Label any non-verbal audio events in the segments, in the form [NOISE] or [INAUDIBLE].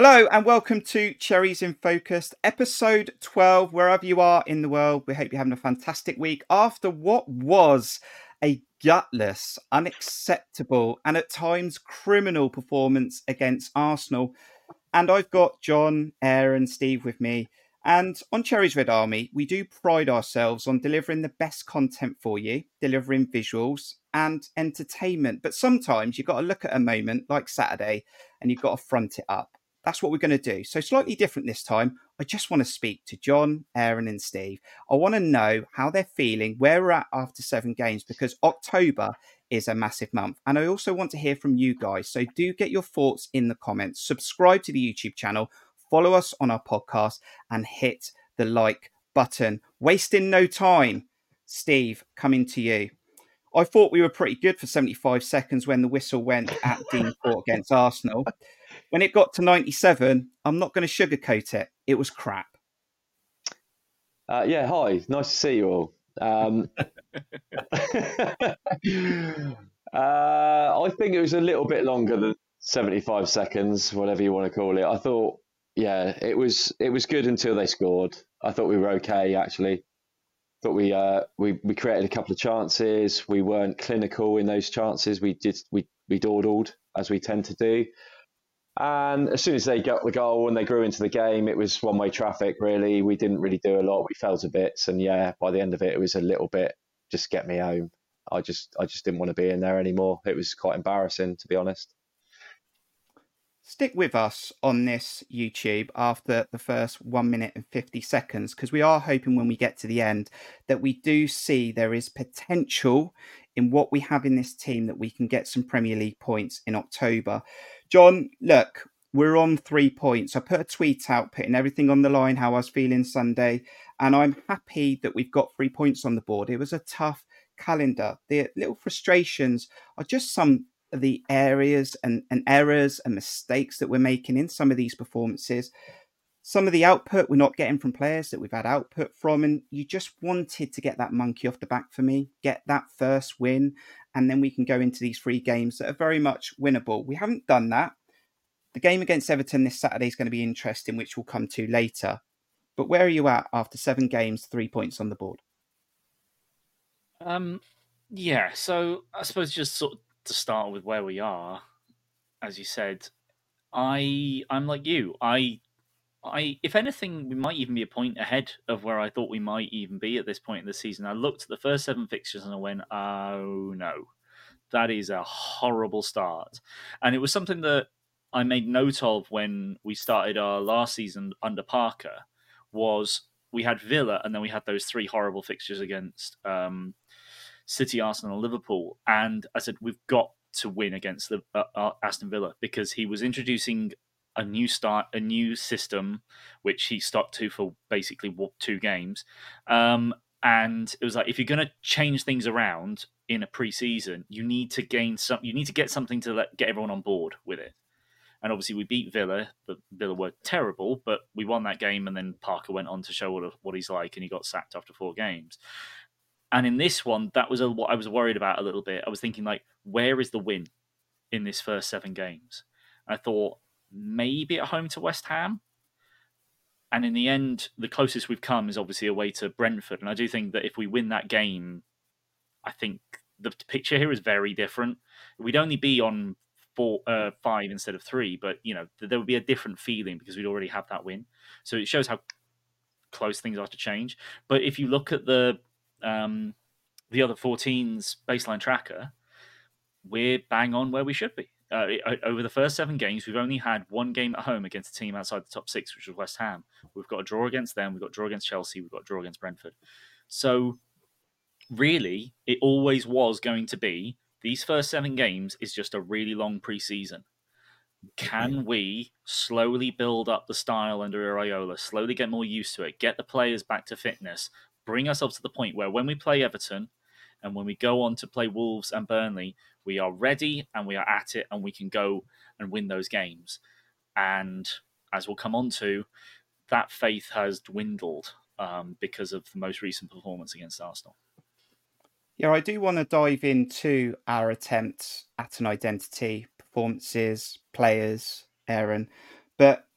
Hello and welcome to Cherries in Focus, episode 12. Wherever you are in the world, we hope you're having a fantastic week after what was a gutless, unacceptable, and at times criminal performance against Arsenal. And I've got John, Aaron, and Steve with me. And on Cherries Red Army, we do pride ourselves on delivering the best content for you, delivering visuals and entertainment. But sometimes you've got to look at a moment like Saturday and you've got to front it up. That's what we're going to do. So, slightly different this time. I just want to speak to John, Aaron, and Steve. I want to know how they're feeling, where we're at after seven games, because October is a massive month. And I also want to hear from you guys. So, do get your thoughts in the comments. Subscribe to the YouTube channel, follow us on our podcast, and hit the like button. Wasting no time. Steve, coming to you. I thought we were pretty good for 75 seconds when the whistle went at Dean Court against Arsenal. When it got to 97, I'm not going to sugarcoat it. It was crap. Uh, yeah, hi. Nice to see you all. Um, [LAUGHS] [LAUGHS] uh, I think it was a little bit longer than 75 seconds, whatever you want to call it. I thought, yeah, it was it was good until they scored. I thought we were okay actually. But we uh, we we created a couple of chances. We weren't clinical in those chances. We did we we dawdled as we tend to do. And as soon as they got the goal and they grew into the game, it was one way traffic, really. We didn't really do a lot. We fell to bits. And yeah, by the end of it, it was a little bit just get me home. I just, I just didn't want to be in there anymore. It was quite embarrassing, to be honest. Stick with us on this YouTube after the first one minute and 50 seconds because we are hoping when we get to the end that we do see there is potential in what we have in this team that we can get some Premier League points in October. John, look, we're on three points. I put a tweet out putting everything on the line, how I was feeling Sunday, and I'm happy that we've got three points on the board. It was a tough calendar. The little frustrations are just some of the areas and, and errors and mistakes that we're making in some of these performances. Some of the output we're not getting from players that we've had output from, and you just wanted to get that monkey off the back for me, get that first win, and then we can go into these three games that are very much winnable. We haven't done that. The game against Everton this Saturday is going to be interesting, which we'll come to later. But where are you at after seven games, three points on the board? Um, yeah. So I suppose just sort of to start with where we are, as you said, I I'm like you. I I, if anything, we might even be a point ahead of where I thought we might even be at this point in the season. I looked at the first seven fixtures and I went, "Oh no, that is a horrible start." And it was something that I made note of when we started our last season under Parker. Was we had Villa and then we had those three horrible fixtures against um, City, Arsenal, and Liverpool, and I said we've got to win against the uh, uh, Aston Villa because he was introducing a new start, a new system, which he stuck to for basically two games. Um, and it was like if you're going to change things around in a preseason, you need to gain some. You need to get something to let, get everyone on board with it. And obviously, we beat Villa. But Villa were terrible, but we won that game. And then Parker went on to show what, what he's like, and he got sacked after four games. And in this one, that was a, what I was worried about a little bit. I was thinking, like, where is the win in this first seven games? And I thought maybe at home to West Ham. And in the end, the closest we've come is obviously away to Brentford. And I do think that if we win that game, I think the picture here is very different. We'd only be on four, uh, five instead of three, but you know there would be a different feeling because we'd already have that win. So it shows how close things are to change. But if you look at the um, the other 14's baseline tracker, we're bang on where we should be uh, over the first seven games, we've only had one game at home against a team outside the top six, which was West Ham. We've got a draw against them. We've got a draw against Chelsea. We've got a draw against Brentford. So, really, it always was going to be these first seven games is just a really long preseason. Can we slowly build up the style under Iraola, slowly get more used to it, get the players back to fitness, bring ourselves to the point where when we play Everton and when we go on to play Wolves and Burnley, we are ready and we are at it and we can go and win those games. And as we'll come on to, that faith has dwindled um, because of the most recent performance against Arsenal. Yeah, I do want to dive into our attempts at an identity, performances, players, Aaron. But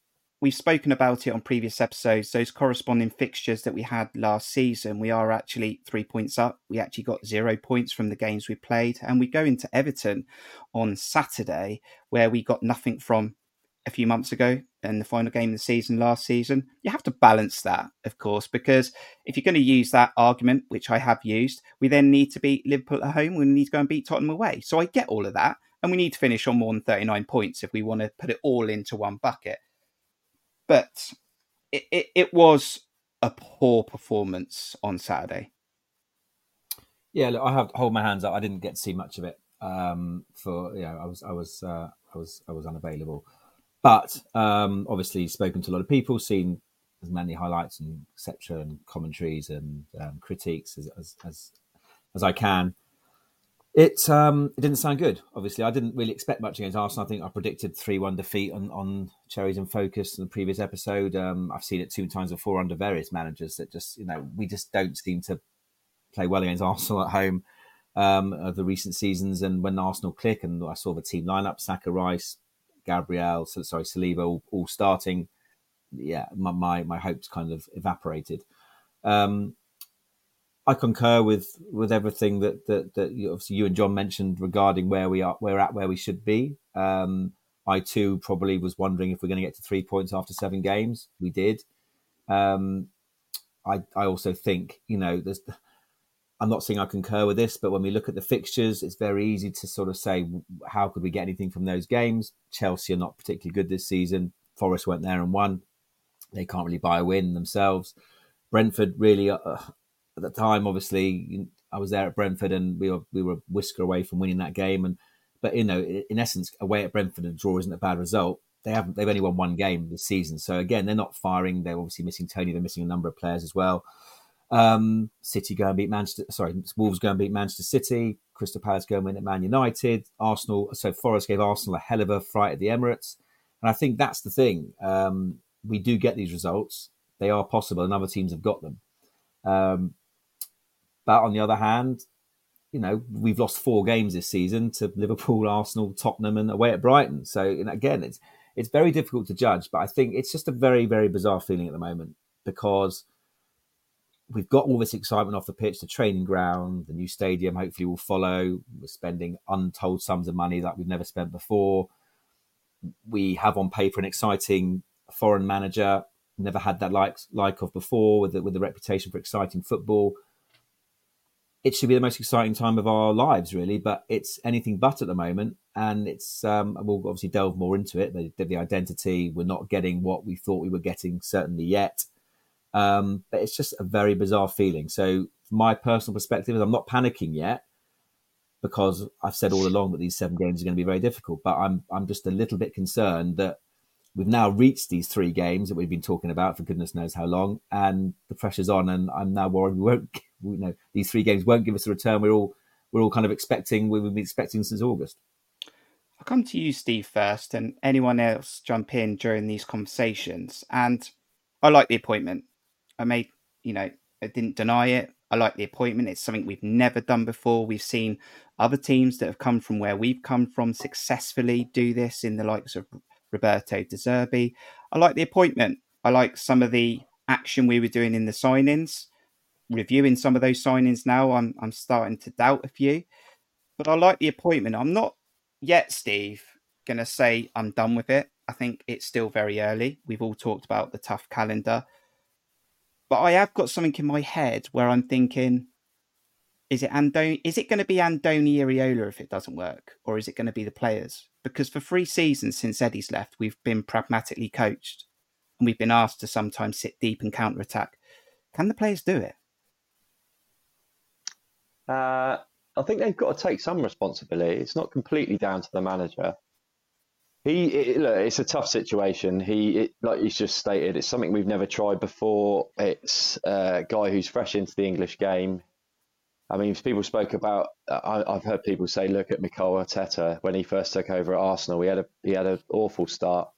we've spoken about it on previous episodes. Those corresponding fixtures that we had last season, we are actually three points up. We actually got zero points from the games we played, and we go into Everton on Saturday, where we got nothing from a few months ago in the final game of the season last season. You have to balance that, of course, because if you're going to use that argument, which I have used, we then need to beat Liverpool at home. We need to go and beat Tottenham away. So I get all of that. And we need to finish on more than 39 points if we want to put it all into one bucket. But it, it, it was a poor performance on Saturday. Yeah, look, I have to hold my hands up. I didn't get to see much of it. Um, for yeah, I was I was uh, I was I was unavailable. But um, obviously, spoken to a lot of people, seen as many highlights and etc. and commentaries and um, critiques as, as, as as I can. It um, it didn't sound good. Obviously, I didn't really expect much against Arsenal. I think I predicted three one defeat on, on Cherries and Focus in the previous episode. Um, I've seen it two times before under various managers that just you know we just don't seem to play well against [LAUGHS] Arsenal at home um, of the recent seasons. And when Arsenal click, and I saw the team lineup: Saka, Rice, Gabriel, sorry, Saliba, all, all starting. Yeah, my, my, my hopes kind of evaporated. Um, I concur with with everything that that, that you, obviously you and John mentioned regarding where we are, we're at, where we should be. Um, I too probably was wondering if we're going to get to three points after seven games. We did. Um, I I also think you know there's I'm not saying I concur with this, but when we look at the fixtures, it's very easy to sort of say, how could we get anything from those games? Chelsea are not particularly good this season. Forest went there and won. They can't really buy a win themselves. Brentford really, uh at the time, obviously, I was there at Brentford and we were we were a whisker away from winning that game. And but you know, in essence, away at Brentford, and a draw isn't a bad result. They haven't. They've only won one game this season. So again, they're not firing. They're obviously missing Toney. They're missing a number of players as well. Um, City go and beat Manchester. Sorry, Wolves go and beat Manchester City. Crystal Palace go and win at Man United. Arsenal. So Forest gave Arsenal a hell of a fright at the Emirates, and I think that's the thing. Um, we do get these results. They are possible, and other teams have got them. Um, but on the other hand, you know we've lost four games this season to Liverpool, Arsenal, Tottenham, and away at Brighton. So again, it's it's very difficult to judge. But I think it's just a very very bizarre feeling at the moment because we've got all this excitement off the pitch, the training ground, the new stadium hopefully will follow. We're spending untold sums of money that we've never spent before. We have on paper an exciting foreign manager, never had that like like of before, with the, with the reputation for exciting football. It should be the most exciting time of our lives, really, but it's anything but at the moment. And it's um, we'll obviously delve more into it. The, the identity, we're not getting what we thought we were getting, certainly yet um, but it's just a very bizarre feeling. So, my personal perspective is I'm not panicking yet because I've said all along that these seven games are going to be very difficult. But I'm I'm just a little bit concerned that we've now reached these three games that we've been talking about for goodness knows how long, and the pressure's on, and I'm now worried we won't. [LAUGHS] You know, these three games won't give us a return. We're all we're all kind of expecting we've been expecting since August. I'll come to you, Steve, first, and anyone else jump in during these conversations. And I like the appointment. I made, you know, I didn't deny it. I like the appointment. It's something we've never done before. We've seen other teams that have come from where we've come from successfully do this in the likes of Roberto De Zerbi. I like the appointment. I like some of the action we were doing in the signings. Reviewing some of those signings now, I'm I'm starting to doubt a few, but I like the appointment. I'm not yet, Steve, gonna say I'm done with it. I think it's still very early. We've all talked about the tough calendar. But I have got something in my head where I'm thinking, is it? Is it going to be Andoni Iraola if it doesn't work, or is it going to be the players? Because for three seasons since Eddie's left, we've been pragmatically coached, and we've been asked to sometimes sit deep and counter attack. Can the players do it? Uh, I think they've got to take some responsibility. It's not completely down to the manager. He it, look, it's a tough situation. He, it, like you just stated, it's something we've never tried before. It's a guy who's fresh into the English game. I mean, people spoke about. I, have heard people say, "Look at Mikel Arteta when he first took over at Arsenal. He had a he had an awful start,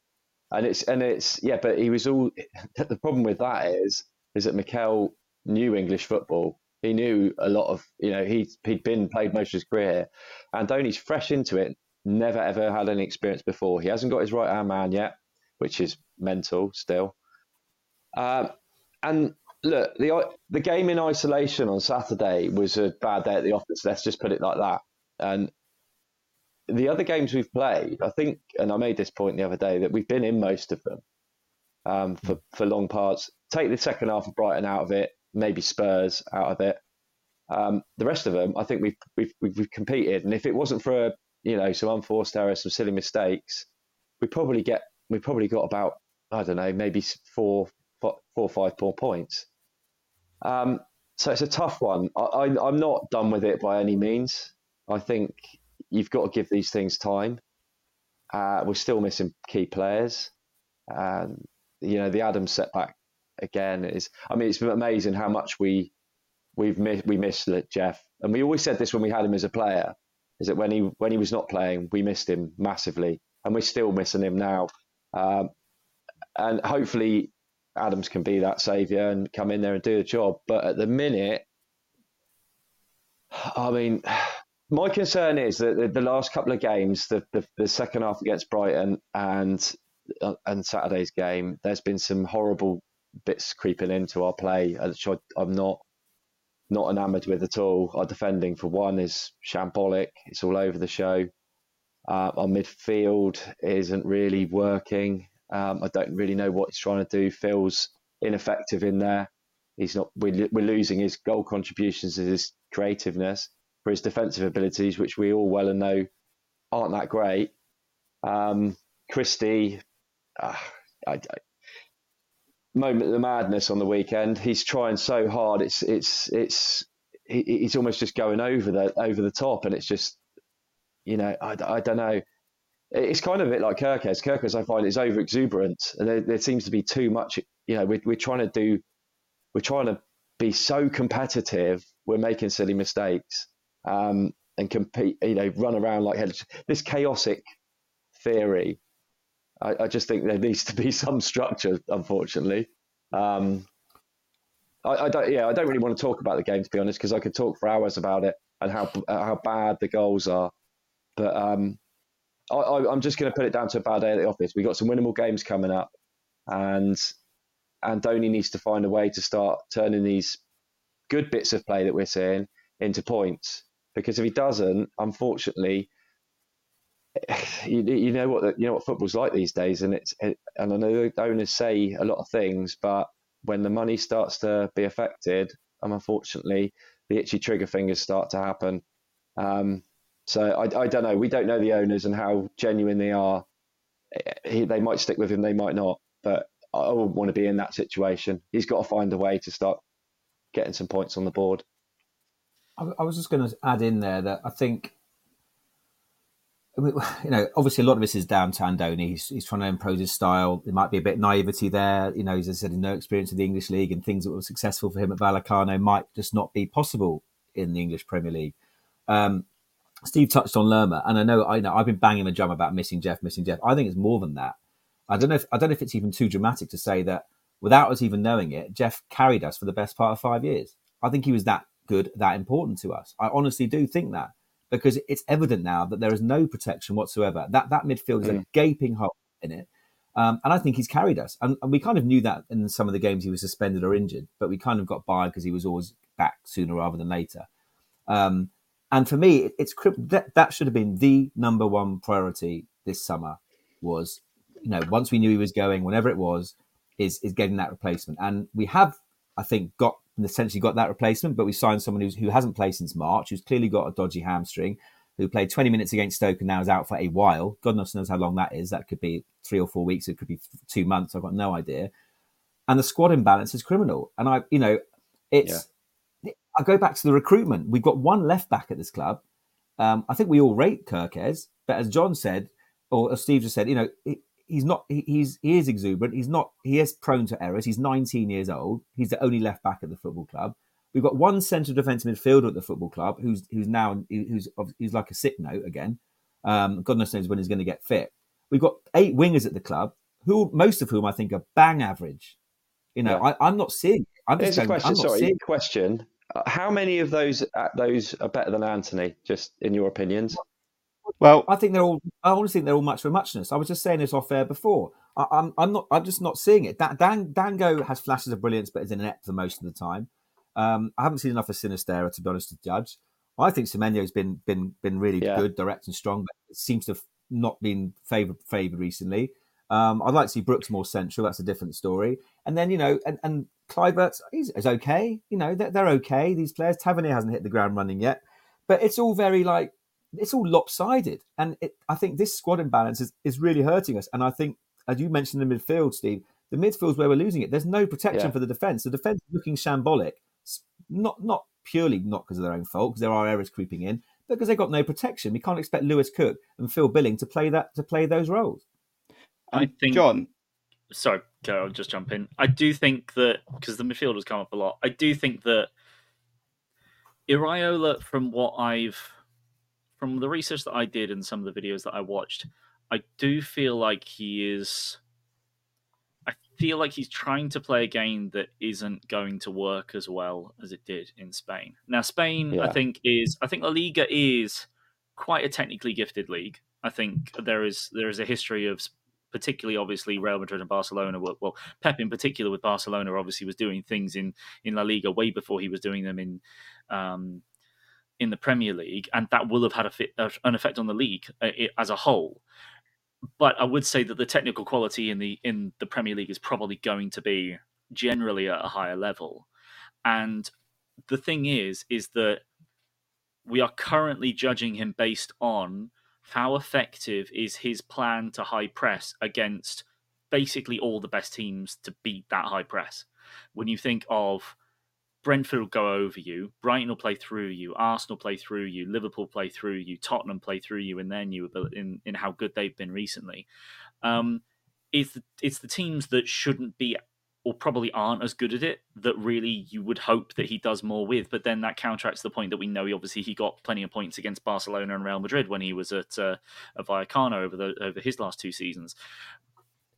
and it's and it's yeah, but he was all. [LAUGHS] The problem with that is is that Mikel knew English football. He knew a lot of you know he he'd been played most of his career, and Donny's fresh into it Never ever had any experience before. He hasn't got his right hand man yet, which is mental still. Um, and look, the the game in isolation on Saturday was a bad day at the office. Let's just put it like that. And the other games we've played, I think, and I made this point the other day that we've been in most of them um, for for long parts. Take the second half of Brighton out of it, maybe Spurs out of it. Um, the rest of them, I think we've, we've we've competed, and if it wasn't for you know some unforced errors, some silly mistakes, we probably get we probably got about I don't know maybe four four or five more points. Um, so it's a tough one. I, am not done with it by any means. I think you've got to give these things time. Uh, we're still missing key players. Um, you know, the Adams setback again is. I mean, it's amazing how much we we've missed. We missed Jeff, and we always said this when we had him as a player. Is that when he when he was not playing, we missed him massively, and we're still missing him now. Um, and hopefully, Adams can be that saviour and come in there and do the job. But at the minute, I mean, [SIGHS] my concern is that the, last couple of games, the, the, the second half against Brighton and uh, and Saturday's game, there's been some horrible bits creeping into our play, which I, I'm not not enamoured with at all. Our defending, for one, is shambolic. It's all over the show. Uh, our midfield isn't really working. Um, I don't really know what he's trying to do. Feels ineffective in there. He's not. We're, we're losing his goal contributions his creativeness for his defensive abilities, which we all well and know aren't that great. Um, Christie, uh, I, I, moment of the madness on the weekend. He's trying so hard. It's it's it's he's almost just going over the over the top, and it's just you know I, I don't know. It's kind of a bit like Kerkez. Kerkez, I find, is over exuberant, and there, there seems to be too much. You know, we're, we're trying to do, we're trying to be so competitive. We're making silly mistakes, um, and compete. You know, run around like hell. This chaotic theory I, I, just think there needs to be [LAUGHS] some structure, unfortunately. Um, I, I, don't, yeah, I don't really want to talk about the game to be honest, because I could talk for hours about it and how how bad the goals are. But um, I, am just going to put it down to a bad day at the office. We've got some winnable games coming up, and Andoni needs to find a way to start turning these good bits of play that we're seeing into points. Because if he doesn't, unfortunately, [SIGHS] you, you know what you know what football's like these days, and it's and I know the owners say a lot of things, but when the money starts to be affected, um, unfortunately, the itchy trigger fingers start to happen. Um, so I, I don't know. We don't know the owners and how genuine they are. He, they might stick with him, they might not. But I wouldn't want to be in that situation. He's got to find a way to start getting some points on the board. I, I was just going to add in there that I think you know, obviously a lot of this is down to Andoni. He's, he's trying to impose his style. There might be a bit of naivety there. You know, as I said, no experience of the English league and things that were successful for him at Vallecano might just not be possible in the English Premier League. Um, Steve touched on Lerma, and I know I know I've been banging the drum about missing Jeff, missing Jeff. I think it's more than that. I don't know if I don't know if it's even too dramatic to say that without us even knowing it, Jeff carried us for the best part of five years. I think he was that good, that important to us. I honestly do think that because it's evident now that there is no protection whatsoever. That that midfield is mm. a gaping hole in it. Um, and I think he's carried us. And, and, we kind of knew that in some of the games he was suspended or injured, but we kind of got by because he was always back sooner rather than later. Um, and for me, it's that, that should have been the number one priority this summer was, you know, once we knew he was going, whenever it was, is is getting that replacement. And we have, I think, got essentially got that replacement, but we signed someone who's, who hasn't played since March, who's clearly got a dodgy hamstring, who played 20 minutes against Stoke and now is out for a while. God knows how long that is. That could be three or four weeks. It could be two months. I've got no idea. And the squad imbalance is criminal. And I, you know, it's. I go back to the recruitment. We've got one left back at this club. Um, I think we all rate Kerkez, but as John said, or as Steve just said, you know, he's not he's he is exuberant. He's not he is prone to errors. He's 19 years old. He's the only left back at the football club. We've got one centre defensive midfielder at the football club who's who's now who's who's like a sick note again. Um, goodness knows when he's going to get fit. We've got eight wingers at the club, who most of whom I think are bang average. You know, yeah. I, am not seeing. I'm Here's a question. sorry, seeing. question. Uh, how many of those uh, those are better than Anthony? Just in your opinions. Well, I think they're all. I honestly think they're all much for muchness. I was just saying this off air before. I, I'm I'm not I'm just not seeing it. Dan, Dan Dango has flashes of brilliance, but is inept for most of the time. Um, I haven't seen enough of Sinisterra to be honest to judge. I think Semenyo's been been been really Yeah. good, direct and strong, but it seems to have not been favoured favoured recently. Um, I'd like to see Brooks more central. That's a different story. And then you know, and, and Kluivert is, is okay. You know, they're, they're okay. These players. Tavernier hasn't hit the ground running yet, but it's all very like it's all lopsided. And it, I think this squad imbalance is, is really hurting us. And I think, as you mentioned, the midfield, Steve, the midfield's where we're losing it. There's no protection Yeah. for the defence. The defence is looking shambolic. Not not purely not because of their own fault, because there are errors creeping in, but because they've got no protection. We can't expect Lewis Cook and Phil Billing to play that to play those roles. I think John, sorry, go. I'll just jump in. I do think that because the midfield has come up a lot. I do think that Iraola, from what I've from the research that I did and some of the videos that I watched, I do feel like he is. I feel like he's trying to play a game that isn't going to work as well as it did in Spain. Now, Spain, I think, is I think La Liga is quite a technically gifted league. I think there is there is a history of particularly obviously Real Madrid and Barcelona. Well, well, Pep in particular with Barcelona obviously was doing things in in La Liga way before he was doing them in um, in the Premier League, and that will have had fit, uh, an effect on the league uh, as a whole. But I would say that the technical quality in the in the Premier League is probably going to be generally at a higher level, and the thing is, is that we are currently judging him based on how effective is his plan to high press against basically all the best teams to beat that high press. When you think of Brentford will go over you, Brighton will play through you, Arsenal play through you, Liverpool play through you, Tottenham play through you their new ability, in, in how good they've been recently. Um, it's the, it's the teams that shouldn't be or probably aren't as good at it that really you would hope that he does more with. But then that counteracts the point that we know he obviously he got plenty of points against Barcelona and Real Madrid when he was at uh, over the over his last two seasons.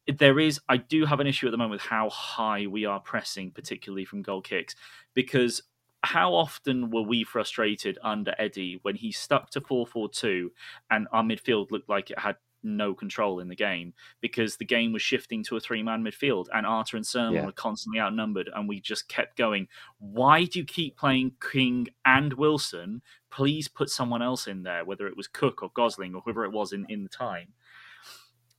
There is, I do have an issue at the moment with how high we are pressing, particularly from goal kicks, because how often were we frustrated under Eddie when he stuck to 4 4 2 and our midfield looked like it had no control in the game because the game was shifting to a three man midfield and Arter and Surman Yeah. were constantly outnumbered and we just kept going. Why do you keep playing King and Wilson? Please put someone else in there, whether it was Cook or Gosling or whoever it was in, in the time.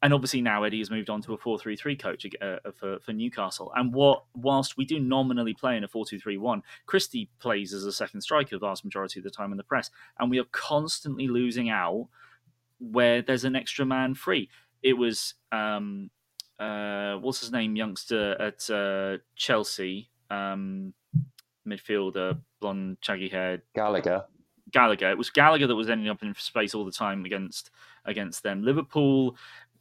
And obviously now Eddie has moved on to a 4-3-3 coach uh, for, for Newcastle. And what whilst we do nominally play in a 4-2-3-1, Christie plays as a second striker the vast majority of the time in the press. And we are constantly losing out where there's an extra man free. It was um, uh, what's his name, youngster at uh, Chelsea, um, midfielder, blonde, shaggy haired Gallagher. Gallagher. It was Gallagher that was ending up in space all the time against against them. Liverpool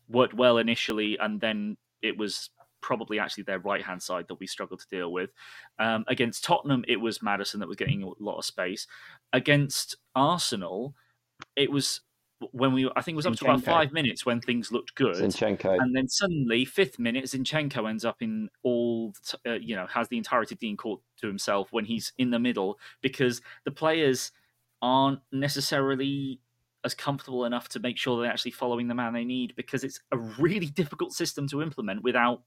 worked well initially, and then it was probably actually their right hand side that we struggled to deal with. Um, against Tottenham, it was Maddison that was getting a lot of space. Against Arsenal, it was when we I think it was up to about five minutes when things looked good. Zinchenko. And then suddenly, fifth minute, Zinchenko ends up in all, uh, you know, has the entirety of Dean Court to himself when he's in the middle because the players aren't necessarily as comfortable enough to make sure they're actually following the man they need because it's a really [LAUGHS] difficult system to implement without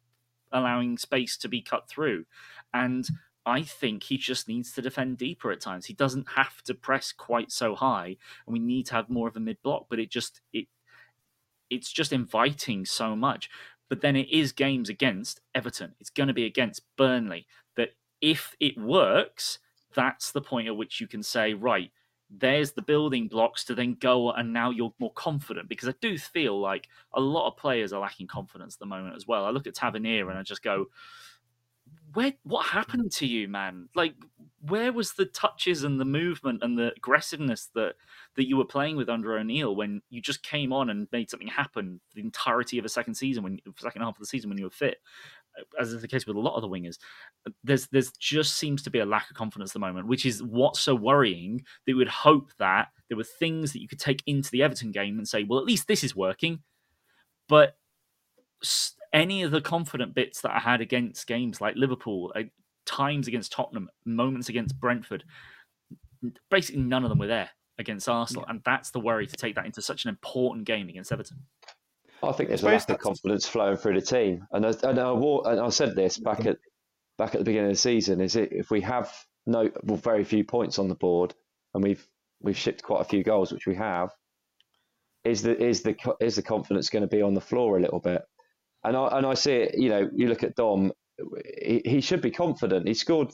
allowing space to be cut through. And I think he just needs to defend deeper at times. He doesn't have to press quite so high, and we need to have more of a mid block. But it just it it's just inviting so much. But then it is games against Everton. It's going to be against Burnley. That if it works, that's the point at which you can say, right, there's the building blocks to then go and now you're more confident. Because I do feel like a lot of players are lacking confidence at the moment as well. I look at Tavernier and I just go, where what happened to you, man? Like, where was the touches and the movement and the aggressiveness that that you were playing with under O'Neil when you just came on and made something happen the entirety of a second season when second half of the season when you were fit, uh, as is the case with a lot of the wingers. There's there's just seems to be a lack of confidence at the moment, which is what's so worrying. That would hope that there were things that you could take into the Everton game and say, well, at least this is working, but any of the confident bits that I had against games like Liverpool, uh, times against Tottenham, moments against Brentford, basically none of them were there against Arsenal, and that's the worry to take that into such an important game against Everton. I think there's a suppose lack of confidence flowing through the team, and I, and I, wa- and I said this back at back at the beginning of the season: is it if we have no well, very few points on the board, and we've we've shipped quite a few goals, which we have, is the is the is the confidence going to be on the floor a little bit? And I and I see it. You know, you look at Dom; he, he should be confident. He scored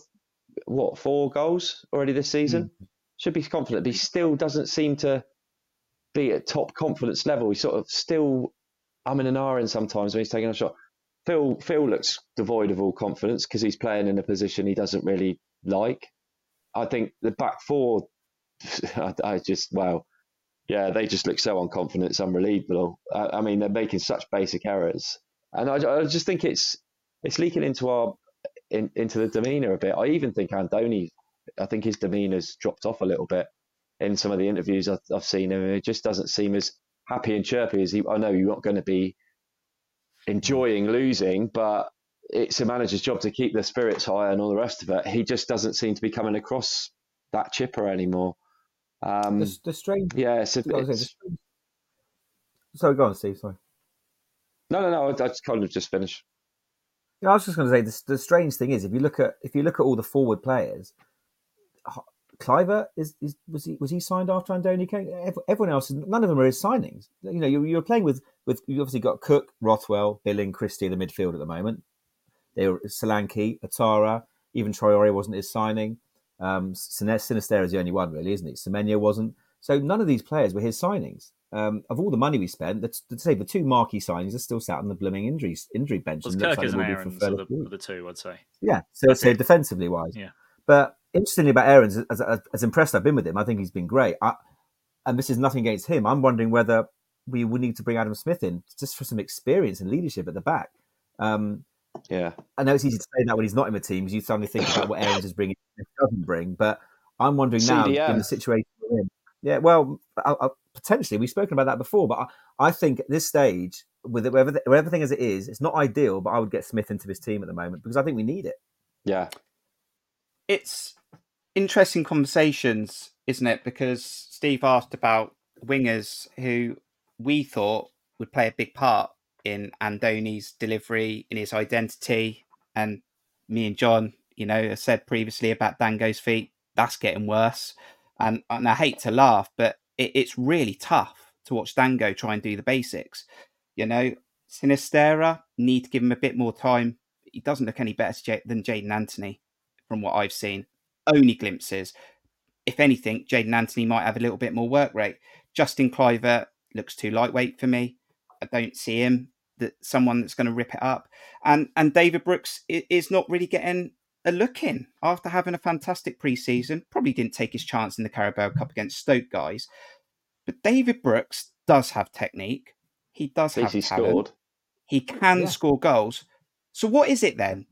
what four goals already this season. Hmm. Should be confident, but he still doesn't seem to be at top confidence level. He's sort of still umming and ahhing sometimes when he's taking a shot. Phil Phil looks devoid of all confidence because he's playing in a position he doesn't really like. I think the back four, [LAUGHS] I, I just wow, yeah, they just look so unconfident. It's unbelievable. I, I mean, they're making such basic errors, and I, I just think it's it's leaking into our in, into the demeanour a bit. I even think Andoni, I think his demeanour's dropped off a little bit in some of the interviews I've, I've seen him. It just doesn't seem as happy and chirpy as he. I know you're not going to be enjoying losing, but it's a manager's job to keep the spirits high and all the rest of it. He just doesn't seem to be coming across that chipper anymore. Um, The, the strange. yeah, it's, a, I was gonna say, the it's Sorry, go on, Steve. Sorry. No, no, no. I, I just kind of just finished. Yeah, I was just going to say the, the strange thing is if you look at if you look at all the forward players, Kluivert is, is was he was he signed after Andoni came? Everyone else, none of them are his signings. You know, you're, you're playing with with you obviously got Cook, Rothwell, Billing, Christie in the midfield at the moment. They were Solanke, Ouattara, even Traoré wasn't his signing. Um, is the only one really, isn't he? Semenyo wasn't. So none of these players were his signings. Um, of all the money we spent, let's, let's say the two marquee signings are still sat on the blooming injury injury bench. Well, and looks Kirk like they and will Aarons are the, the two, I'd say. Yeah, so That's so it. defensively wise. Yeah. But interestingly about Aarons, as, as, as impressed I've been with him, I think he's been great. I, and this is nothing against him. I'm wondering whether we would need to bring Adam Smith in just for some experience and leadership at the back. Um, Yeah, I know it's easy to say that when he's not in the team because you suddenly think about what Aarons is bringing, and [LAUGHS] doesn't bring. But I'm wondering now CDM. in the situation we're in. Yeah, well, I, I, potentially we've spoken about that before, but I, I think at this stage, with, it, with everything, with everything as it is, it's not ideal. But I would get Smith into this team at the moment because I think we need it. yeah. it's interesting conversations, isn't it? Because Steve asked about wingers who we thought would play a big part in Andoni's delivery, in his identity, and me and John, you know, have said previously about Dango's feet. That's getting worse, and and I hate to laugh, but it, it's really tough to watch Dango try and do the basics. You know, Sinisterra need to give him a bit more time. He doesn't look any better than Jaidon Anthony from what I've seen. Only glimpses. If anything, Jaidon Anthony might have a little bit more work rate. Justin Kluivert looks too lightweight for me. I don't see him that someone that's going to rip it up. And and David Brooks is not really getting a look in after having a fantastic preseason. Probably didn't take his chance in the Carabao Cup against Stoke guys. But David Brooks does have technique. He does have he talent. scored. He can Yeah. score goals. So what is it then?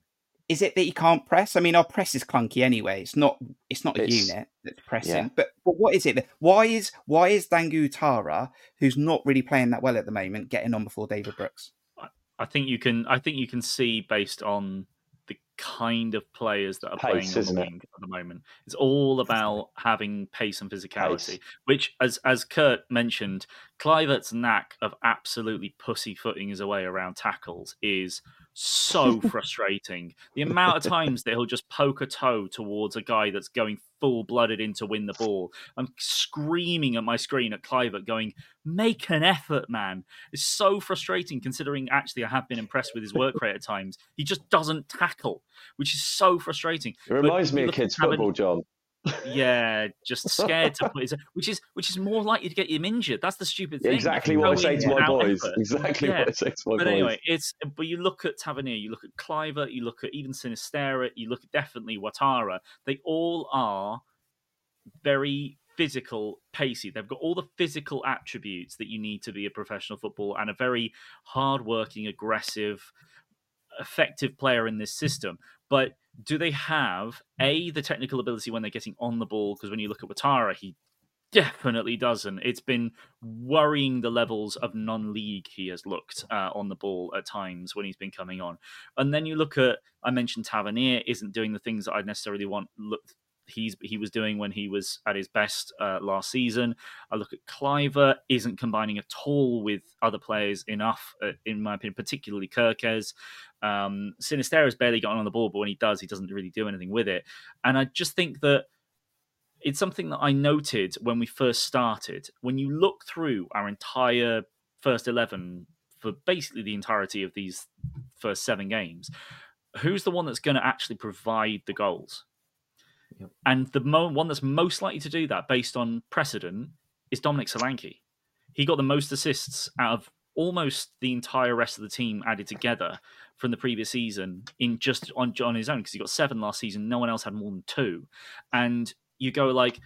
Is it that he can't press? I mean, our press is clunky anyway. It's not. It's not a It's- unit that's pressing. yeah. But but what is it? Then? Why is why is Dango Ouattara, who's not really playing that well at the moment, getting on before David Brooks? I think you can. I think you can see based on the kind of players that are Pace, playing on the it? wing at the moment. It's all about having pace and physicality. Pace. Which, as as Kurt mentioned, Kluivert's knack of absolutely pussyfooting his way around tackles is so frustrating. The amount of times that he'll just poke a toe towards a guy that's going full blooded in to win the ball. I'm screaming at my screen at Kluivert, going, "Make an effort, man!" It's so frustrating considering actually I have been impressed with his work rate at times. He just doesn't tackle, which is so frustrating. It reminds But me of kids' football, John. Yeah, just [LAUGHS] scared to put his, which is which is more likely to get him injured. That's the stupid thing. Exactly what I say to my boys. effort. Exactly Yeah. what I say to my But boys. anyway, it's but you look at Tavernier, you look at Kluivert, you look at even Sinisterra, you look at definitely Ouattara. They all are very physical, pacey. They've got all the physical attributes that you need to be a professional footballer and a very hardworking, aggressive, effective player in this system. But do they have a the technical ability when they're getting on the ball? Because when you look at Ouattara, he definitely doesn't. It's been worrying the levels of non-league he has looked uh, on the ball at times when he's been coming on. And then you look at I mentioned Tavernier isn't doing the things that I necessarily want. Look, he's he was doing when he was at his best uh, last season. I look at Kluivert, isn't combining at all with other players enough, uh, in my opinion, particularly Kerkez. Um, Sinisterra has barely gotten on the ball, but when he does, he doesn't really do anything with it. And I just think that it's something that I noted when we first started. When you look through our entire first 11 for basically the entirety of these first seven games, who's the one that's going to actually provide the goals? And the mo- one that's most likely to do that based on precedent is Dominic Solanke. He got the most assists out of almost the entire rest of the team added together from the previous season in just on, on his own because he got seven last season. No one else had more than two. And you go like,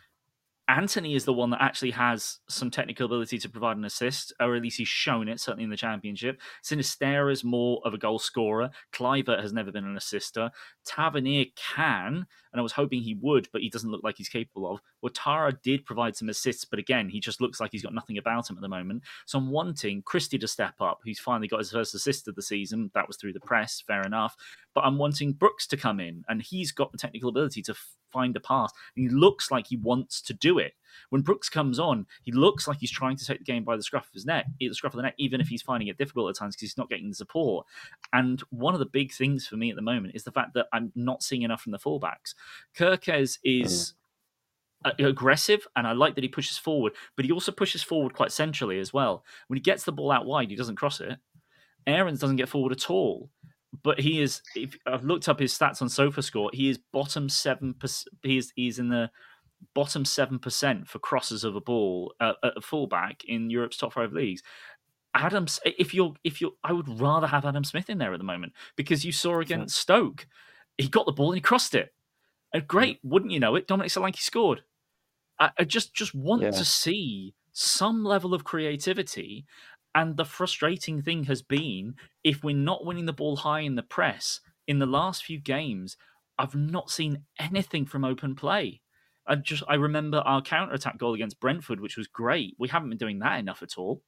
Anthony is the one that actually has some technical ability to provide an assist, or at least he's shown it, certainly in the championship. Sinisterra is more of a goal scorer. Kluivert has never been an assister. Tavernier can, and I was hoping he would, but he doesn't look like he's capable of. Ouattara did provide some assists, but again, he just looks like he's got nothing about him at the moment. So I'm wanting Christie to step up, who's finally got his first assist of the season. That was through the press, fair enough. But I'm wanting Brooks to come in, and he's got the technical ability to find a pass. And he looks like he wants to do it. When Brooks comes on, he looks like he's trying to take the game by the scruff of his neck, the scruff of the neck, even if he's finding it difficult at times because he's not getting the support. And one of the big things for me at the moment is the fact that I'm not seeing enough from the fullbacks. Kerkez is. Mm aggressive and I like that he pushes forward, but he also pushes forward quite centrally as well. When he gets the ball out wide, he doesn't cross it. Aarons doesn't get forward at all but he is. If I've looked up his stats on SofaScore, he is bottom seven. He is he's in the bottom seven percent for crosses of a ball uh, at a fullback in Europe's top five leagues. Adams, if you're if you're, I would rather have Adam Smith in there at the moment because you saw against Stoke, he got the ball and he crossed it. And great, wouldn't you know it? Dominic Solanke scored. I, I just just want yeah. to see some level of creativity and the frustrating thing has been if we're not winning the ball high in the press in the last few games, I've not seen anything from open play. I just I remember our counter attack goal against Brentford, which was great. We haven't been doing that enough at all.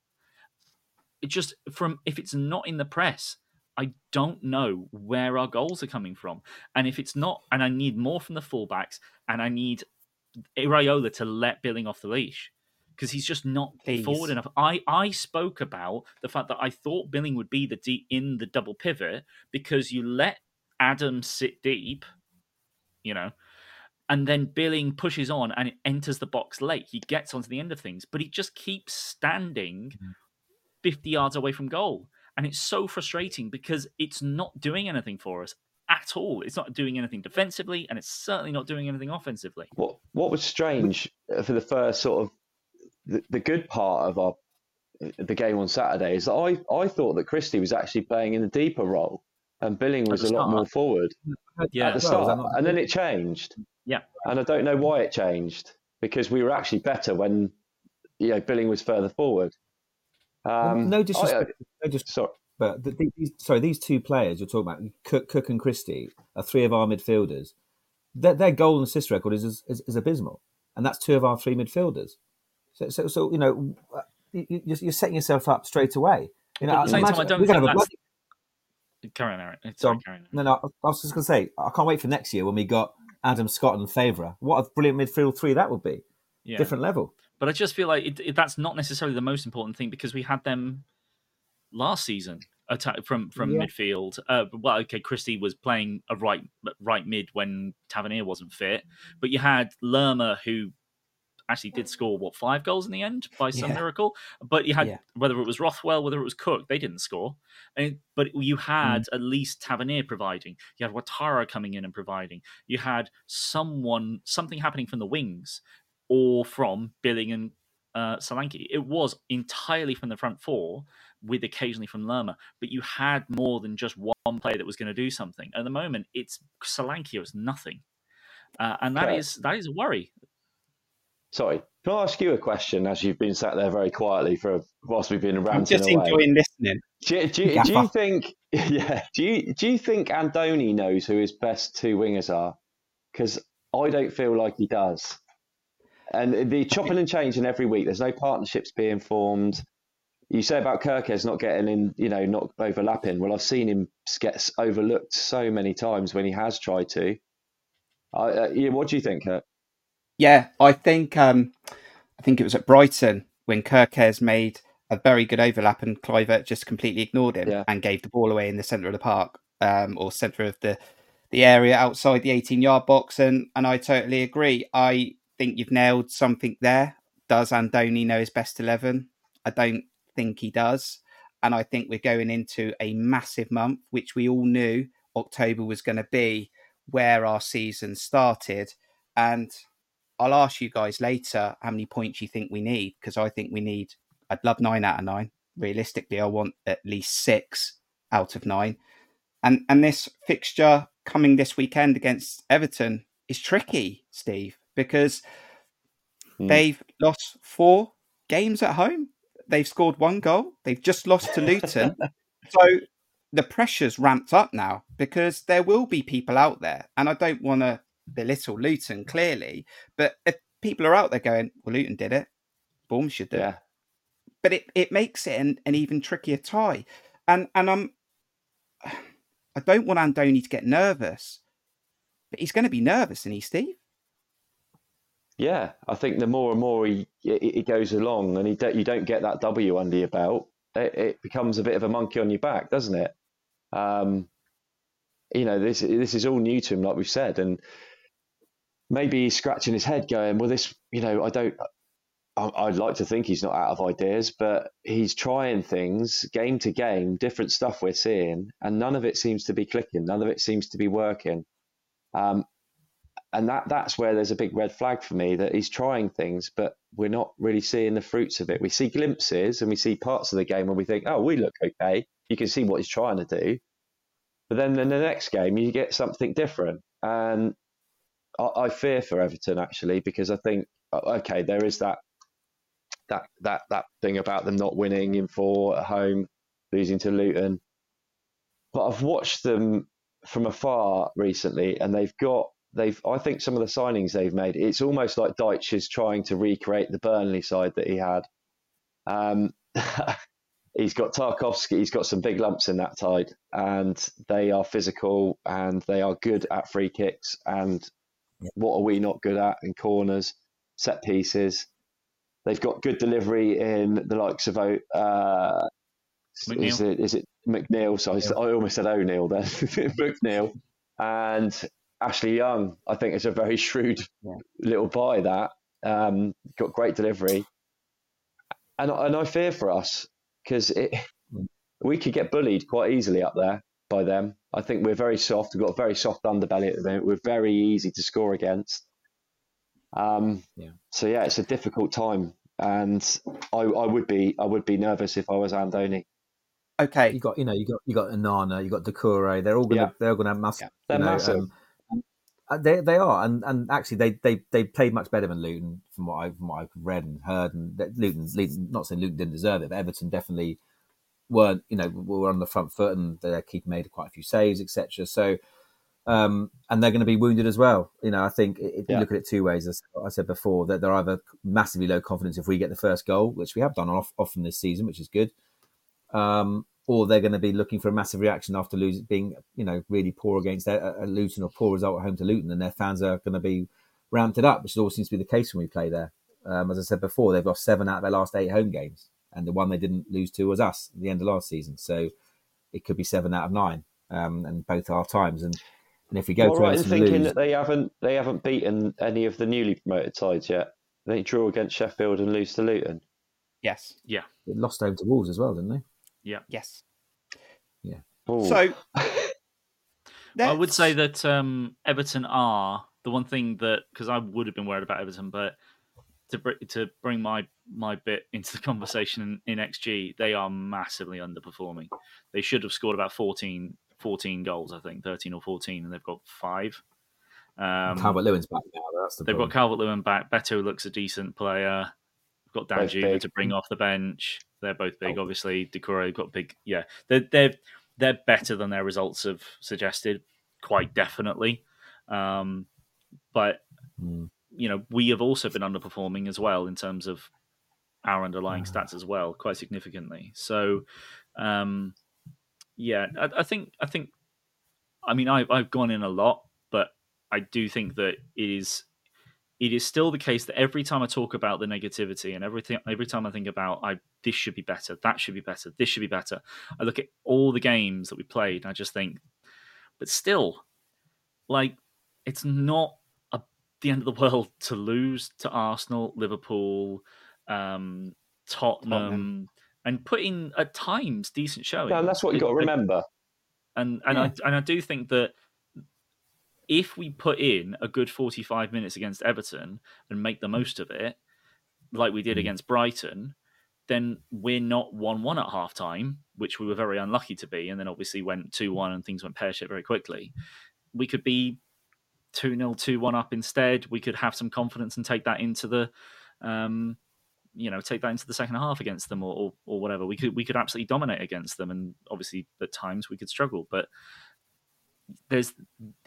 It just from if it's not in the press, I don't know where our goals are coming from. And if it's not, and I need more from the fullbacks, and I need Iraola to let Billing off the leash because he's just not Please. forward enough. I I spoke about the fact that I thought Billing would be the deep in the double pivot because you let Adam sit deep, you know, and then Billing pushes on and it enters the box late. He gets onto the end of things, but he just keeps standing mm-hmm. 50 yards away from goal. And it's so frustrating because it's not doing anything for us at all. It's not doing anything defensively, and it's certainly not doing anything offensively. What What was strange for the first sort of the, the good part of our the game on Saturday is that I, I thought that Christie was actually playing in a deeper role and Billing was a lot more forward yeah. at the start. Well, and then it changed. Yeah. And I don't know why it changed because we were actually better when you know Billing was further forward. Um, no disrespect. I, no disrespect. Sorry. But the, these, sorry, these two players you're talking about, Cook, Cook and Christie, are three of our midfielders. Their, their goal and assist record is, is, is abysmal, and that's two of our three midfielders. So, so, so you know, you're setting yourself up straight away. You know, at the same time, I don't think that's... Carry on, Aaron. Sorry, so, No, no, I was just going to say, I can't wait for next year when we got Adam Scott and Favre. What a brilliant midfield three that would be. Yeah. Different level. But I just feel like it, it, that's not necessarily the most important thing because we had them last season attack from from yeah. midfield. Uh, well, okay, Christie was playing a right right mid when Tavernier wasn't fit, but you had Lerma who actually did score what five goals in the end by some yeah. miracle. But you had yeah. whether it was Rothwell, whether it was Cook, they didn't score. And, but you had mm. at least Tavernier providing. You had Ouattara coming in and providing. You had someone something happening from the wings or from Billing and uh, Solanke. It was entirely from the front four, with occasionally from Lerma. But you had more than just one player that was going to do something. At the moment, it's Solanke was nothing. Uh, and that is that is a worry. Sorry, can I ask you a question as you've been sat there very quietly for whilst we've been ranting I'm just away? enjoying listening. Do, do, do, you think? [LAUGHS] Yeah. Do you do you think Andoni knows who his best two wingers are? Because I don't feel like he does. And the chopping and changing every week. There's no partnerships being formed. You say about Kerkez not getting in, you know, not overlapping. Well, I've seen him get overlooked so many times when he has tried to. uh, yeah, what do you think, Kurt? Yeah, I think um, I think it was at Brighton when Kerkez made a very good overlap and Kluivert just completely ignored him Yeah. and gave the ball away in the centre of the park um, or centre of the the area outside the 18 yard box. And and I totally agree. I think you've nailed something there. Does Andoni know his best 11? I don't think he does. And I think we're going into a massive month, which we all knew October was going to be where our season started. And I'll ask you guys later how many points you think we need because I think we need. I'd love nine out of nine. Realistically, I want at least six out of nine. And and this fixture coming this weekend against Everton is tricky, Steve, because Hmm. they've lost four games at home. They've scored one goal. They've just lost to Luton. [LAUGHS] so the pressure's ramped up now because there will be people out there, and I don't want to belittle Luton clearly, but if people are out there going, "Well, Luton did it, Bournemouth should do it," Yeah, but it, it makes it an, an even trickier tie. And and I'm I don't want Andoni to get nervous, but he's going to be nervous, isn't he, Steve? yeah. I think the more and more he he he goes along, and he you don't get that W under your belt, it, it becomes a bit of a monkey on your back, doesn't it? Um, you know, this this is all new to him, like we've said, and maybe he's scratching his head, going, "Well, this, you know, I don't." I- I'd like to think he's not out of ideas, but he's trying things game to game, different stuff we're seeing, and none of it seems to be clicking. None of it seems to be working. Um, and that that's where there's a big red flag for me that he's trying things, but we're not really seeing the fruits of it. We see glimpses and we see parts of the game where we think, oh, we look okay. You can see what he's trying to do. But then in the next game, you get something different. And I, I fear for Everton actually because I think, okay, there is that that that that thing about them not winning in four at home, losing to Luton. But I've watched them from afar recently, and they've got they've I think some of the signings they've made, it's almost like Dyche is trying to recreate the Burnley side that he had. Um, [LAUGHS] he's got Tarkowski, he's got some big lumps in that side, and they are physical and they are good at free kicks. And what are we not good at in corners, set pieces? They've got good delivery in the likes of O- uh, is it is it McNeil? So I, s- I almost said O'Neil then. [LAUGHS] McNeil and Ashley Young. I think is a very [LAUGHS] shrewd Yeah. little buy. That um, got great delivery, and I- and I fear for us because it we could get bullied quite easily up there by them. I think we're very soft. We've got a very soft underbelly at the moment. We're very easy to score against. Um, Yeah. So yeah, it's a difficult time, and I, I would be I would be nervous if I was Andoni. Okay, You got, you know, you got you got Onana, you got Doucouré. They're all gonna Yeah. they're gonna have massive. Yeah, they're you know, massive. um, they they are, and and actually they they they played much better than Luton from what I from what I've read and heard. And that Luton, Luton, not saying Luton didn't deserve it, but Everton definitely weren't. You know, were on the front foot, and their keeper made quite a few saves, etc. So. Um, and they're going to be wounded as well. You know, I think it, Yeah. you look at it two ways. As I said before, that they're either massively low confidence if we get the first goal, which we have done off, often this season, which is good, um, or they're going to be looking for a massive reaction after losing, being you know really poor against a, a Luton or poor result at home to Luton, and their fans are going to be ramped it up, which always seems to be the case when we play there. Um, as I said before, they've lost seven out of their last eight home games, and the one they didn't lose to was us at the end of last season. So it could be seven out of nine, um, and both our times. And, and if we go Am I to right in Everton thinking lose, that they haven't they haven't beaten any of the newly promoted sides yet? They draw against Sheffield and lose to Luton. yes, Yeah. they lost home to Wolves as well, didn't they? Yeah. Yes. Ooh. So [LAUGHS] I would say that um, Everton are the one thing that because I would have been worried about Everton, but to br- to bring my my bit into the conversation in, in XG, they are massively underperforming. They should have scored about 14, 14 goals, I think, thirteen or fourteen, and they've got five. Um, Calvert Lewin's back now. That's the They've problem. got Calvert Lewin back. Beto looks a decent player. We've got Dan Both Juba big. to bring off the bench. They're both big, Oh. obviously. Doucouré got big. Yeah, they're they're they're better than their results have suggested, quite definitely. Um, but Mm. You know, we have also been underperforming as well in terms of our underlying Ah. stats as well, quite significantly. So, um, yeah, I, I think I think. I mean, I, I've gone in a lot, but I do think that it is it is still the case that every time I talk about the negativity and everything, every time I think about I this should be better, that should be better, this should be better, I look at all the games that we played and I just think, but still, like it's not the end of the world [LAUGHS] to lose to Arsenal, Liverpool, um, Tottenham, Tottenham, and put in at times decent showing. Yeah, that's what you got to remember. And and yeah. I and I do think that if we put in a good 45 minutes against Everton and make the most of it, like we did mm. against Brighton, then we're not 1 1 at half time, which we were very unlucky to be. And then obviously went 2 1 and things went pear shaped very quickly. We could be 2 0, 2 1 up instead. We could have some confidence and take that into the. Um, you know, take that into the second half against them, or, or, or whatever. We could we could absolutely dominate against them, and obviously at times we could struggle. But there's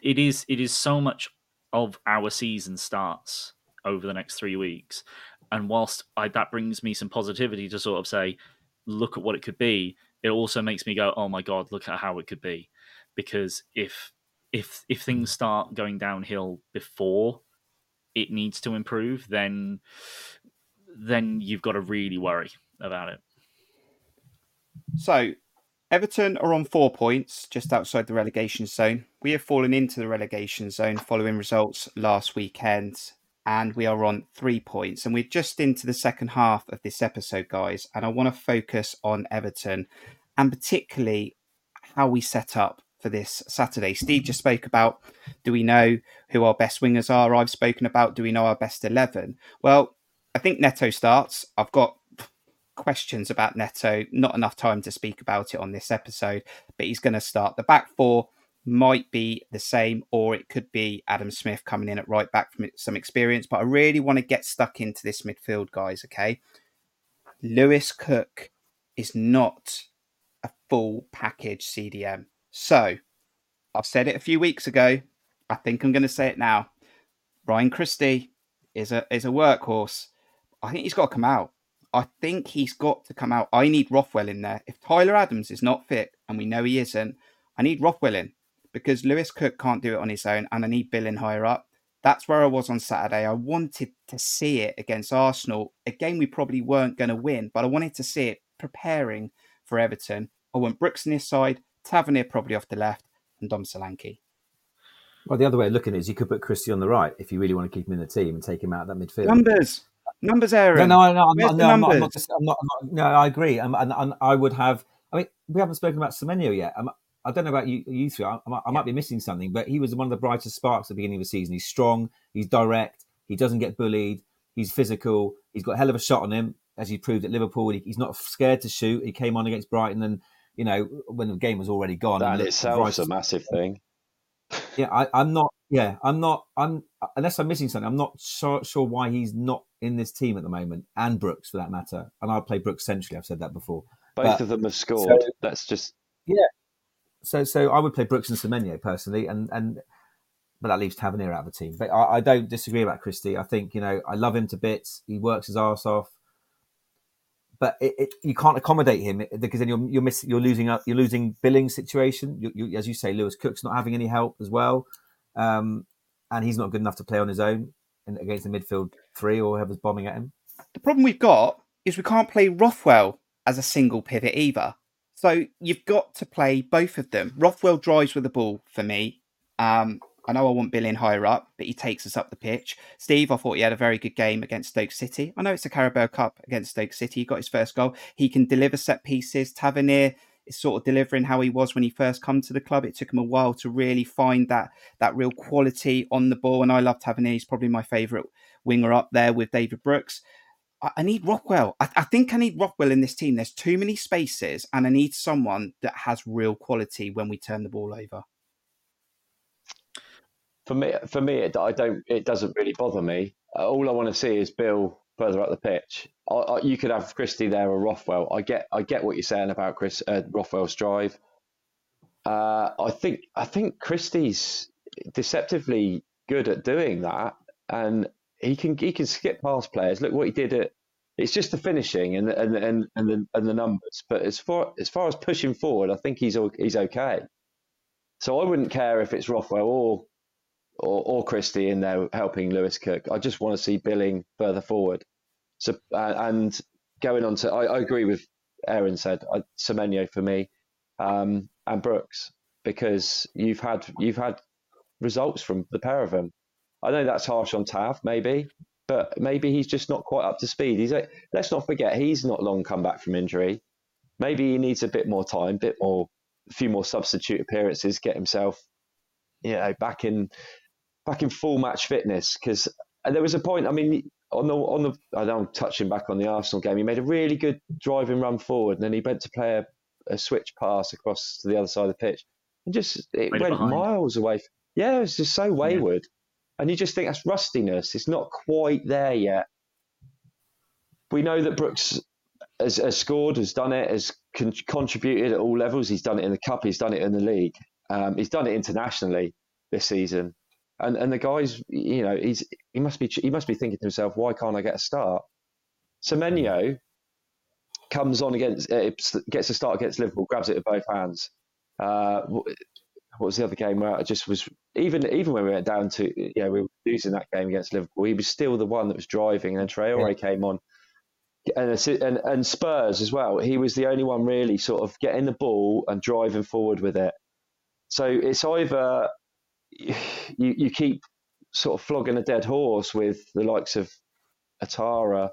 it is it is so much of our season starts over the next three weeks, and whilst I, that brings me some positivity to sort of say, look at what it could be, it also makes me go, oh my god, look at how it could be, because if if if things mm. start going downhill before it needs to improve, then then you've got to really worry about it. So Everton are on four points, just outside the relegation zone. We have fallen into the relegation zone following results last weekend, and we are on three points. And we're just into the second half of this episode, guys. And I want to focus on Everton and particularly how we set up for this Saturday. Steve just spoke about do we know who our best wingers are? I've spoken about do we know our best 11? Well, I think Neto starts. I've got questions about Neto. Not enough time to speak about it on this episode, but he's going to start. The back four might be the same, or it could be Adam Smith coming in at right back from some experience. But I really want to get stuck into this midfield, guys. Okay. Lewis Cook is not a full package CDM. So I've said it a few weeks ago. I think I'm going to say it now. Ryan Christie is a is a workhorse. I think he's got to come out. I think he's got to come out. I need Rothwell in there. If Tyler Adams is not fit, and we know he isn't, I need Rothwell in because Lewis Cook can't do it on his own, and I need Billing higher up. That's where I was on Saturday. I wanted to see it against Arsenal, a game we probably weren't going to win, but I wanted to see it preparing for Everton. I want Brooks on his side, Tavernier probably off the left, and Dom Solanke. Well, the other way of looking is you could put Christie on the right if you really want to keep him in the team and take him out of that midfield. Numbers. Numbers, Aaron. No, no, no, I'm not, no, I'm not, I'm not, just, I'm not, I'm not, No, I agree. Um, and, and, I would have. I mean, we haven't spoken about Semenyo yet. I'm, I do not know about you, you three. I, I, might be missing something, but he was one of the brightest sparks at the beginning of the season. He's strong. He's direct. He doesn't get bullied. He's physical. He's got a hell of a shot on him, as he proved at Liverpool. He, he's not scared to shoot. He came on against Brighton, and you know when the game was already gone. That itself is a massive thing. Yeah, I, am not. Yeah, I'm not. I'm unless I'm missing something. I'm not sure, sure why he's not in this team at the moment, and Brooks for that matter. And I'll play Brooks centrally. I've said that before. Both but, of them have scored. So, That's just yeah. So so I would play Brooks and Semenyo personally, and and but that leaves Tavernier out of the team. But I, I, don't disagree about Christie. I think you know I love him to bits. He works his ass off, but it, it, you can't accommodate him because then you're you're missing you're losing up you're losing billing situation. You, you, as you say, Lewis Cook's not having any help as well, um, and he's not good enough to play on his own against the midfield three or whoever's bombing at him. The problem we've got is we can't play Rothwell as a single pivot either. So you've got to play both of them. Rothwell drives with the ball for me. Um, I know I want Billing higher up, but he takes us up the pitch. Steve, I thought he had a very good game against Stoke City. I know it's a Carabao Cup against Stoke City. He got his first goal. He can deliver set pieces. Tavernier is sort of delivering how he was when he first come to the club. It took him a while to really find that that real quality on the ball. And I love Tavernier. He's probably my favourite winger up there with David Brooks. I, I need Rothwell. I, I, think I need Rothwell in this team. There's too many spaces, and I need someone that has real quality when we turn the ball over. For me, for me, it, I don't. It doesn't really bother me. All I want to see is Bill further up the pitch. I, I, you could have Christie there or Rothwell. I get, I get what you're saying about Chris uh, Rothwell's drive. Uh, I think, I think Christie's deceptively good at doing that, and he can he can skip past players. Look what he did at. It's just the finishing and and and and the, and the numbers. But as far as far as pushing forward, I think he's he's okay. So I wouldn't care if it's Rothwell or or, or Christie in there helping Lewis Cook. I just want to see Billing further forward. So uh, and going on to, I, I agree with Aaron said, uh, Semenyo for me, um, and Brooks because you've had you've had results from the pair of them. I know that's harsh on Tav, maybe, but maybe he's just not quite up to speed. He's let's not forget he's not long come back from injury. Maybe he needs a bit more time, bit more, a few more substitute appearances, get himself, you know, back in back in full match fitness. Because there was a point. I mean, on the on the I know I'm touching back on the Arsenal game. He made a really good driving run forward, and then he went to play a, a switch pass across to the other side of the pitch, and just it went behind. miles away. Yeah, it was just so wayward, and you just think that's rustiness. It's not quite there yet. We know that Brooks has, has scored, has done it, has con- contributed at all levels. He's done it in the cup, he's done it in the league, um, he's done it internationally this season. And and the guys, you know, he's he must be he must be thinking to himself, why can't I get a start? Semenyo comes on against uh, gets a start against Liverpool, grabs it with both hands. Uh, what was the other game where I just was even even when we went down to you know we were losing that game against Liverpool, he was still the one that was driving, and then Traoré came on. And, and and Spurs as well. He was the only one really sort of getting the ball and driving forward with it. So it's either you you keep sort of flogging a dead horse with the likes of Ouattara,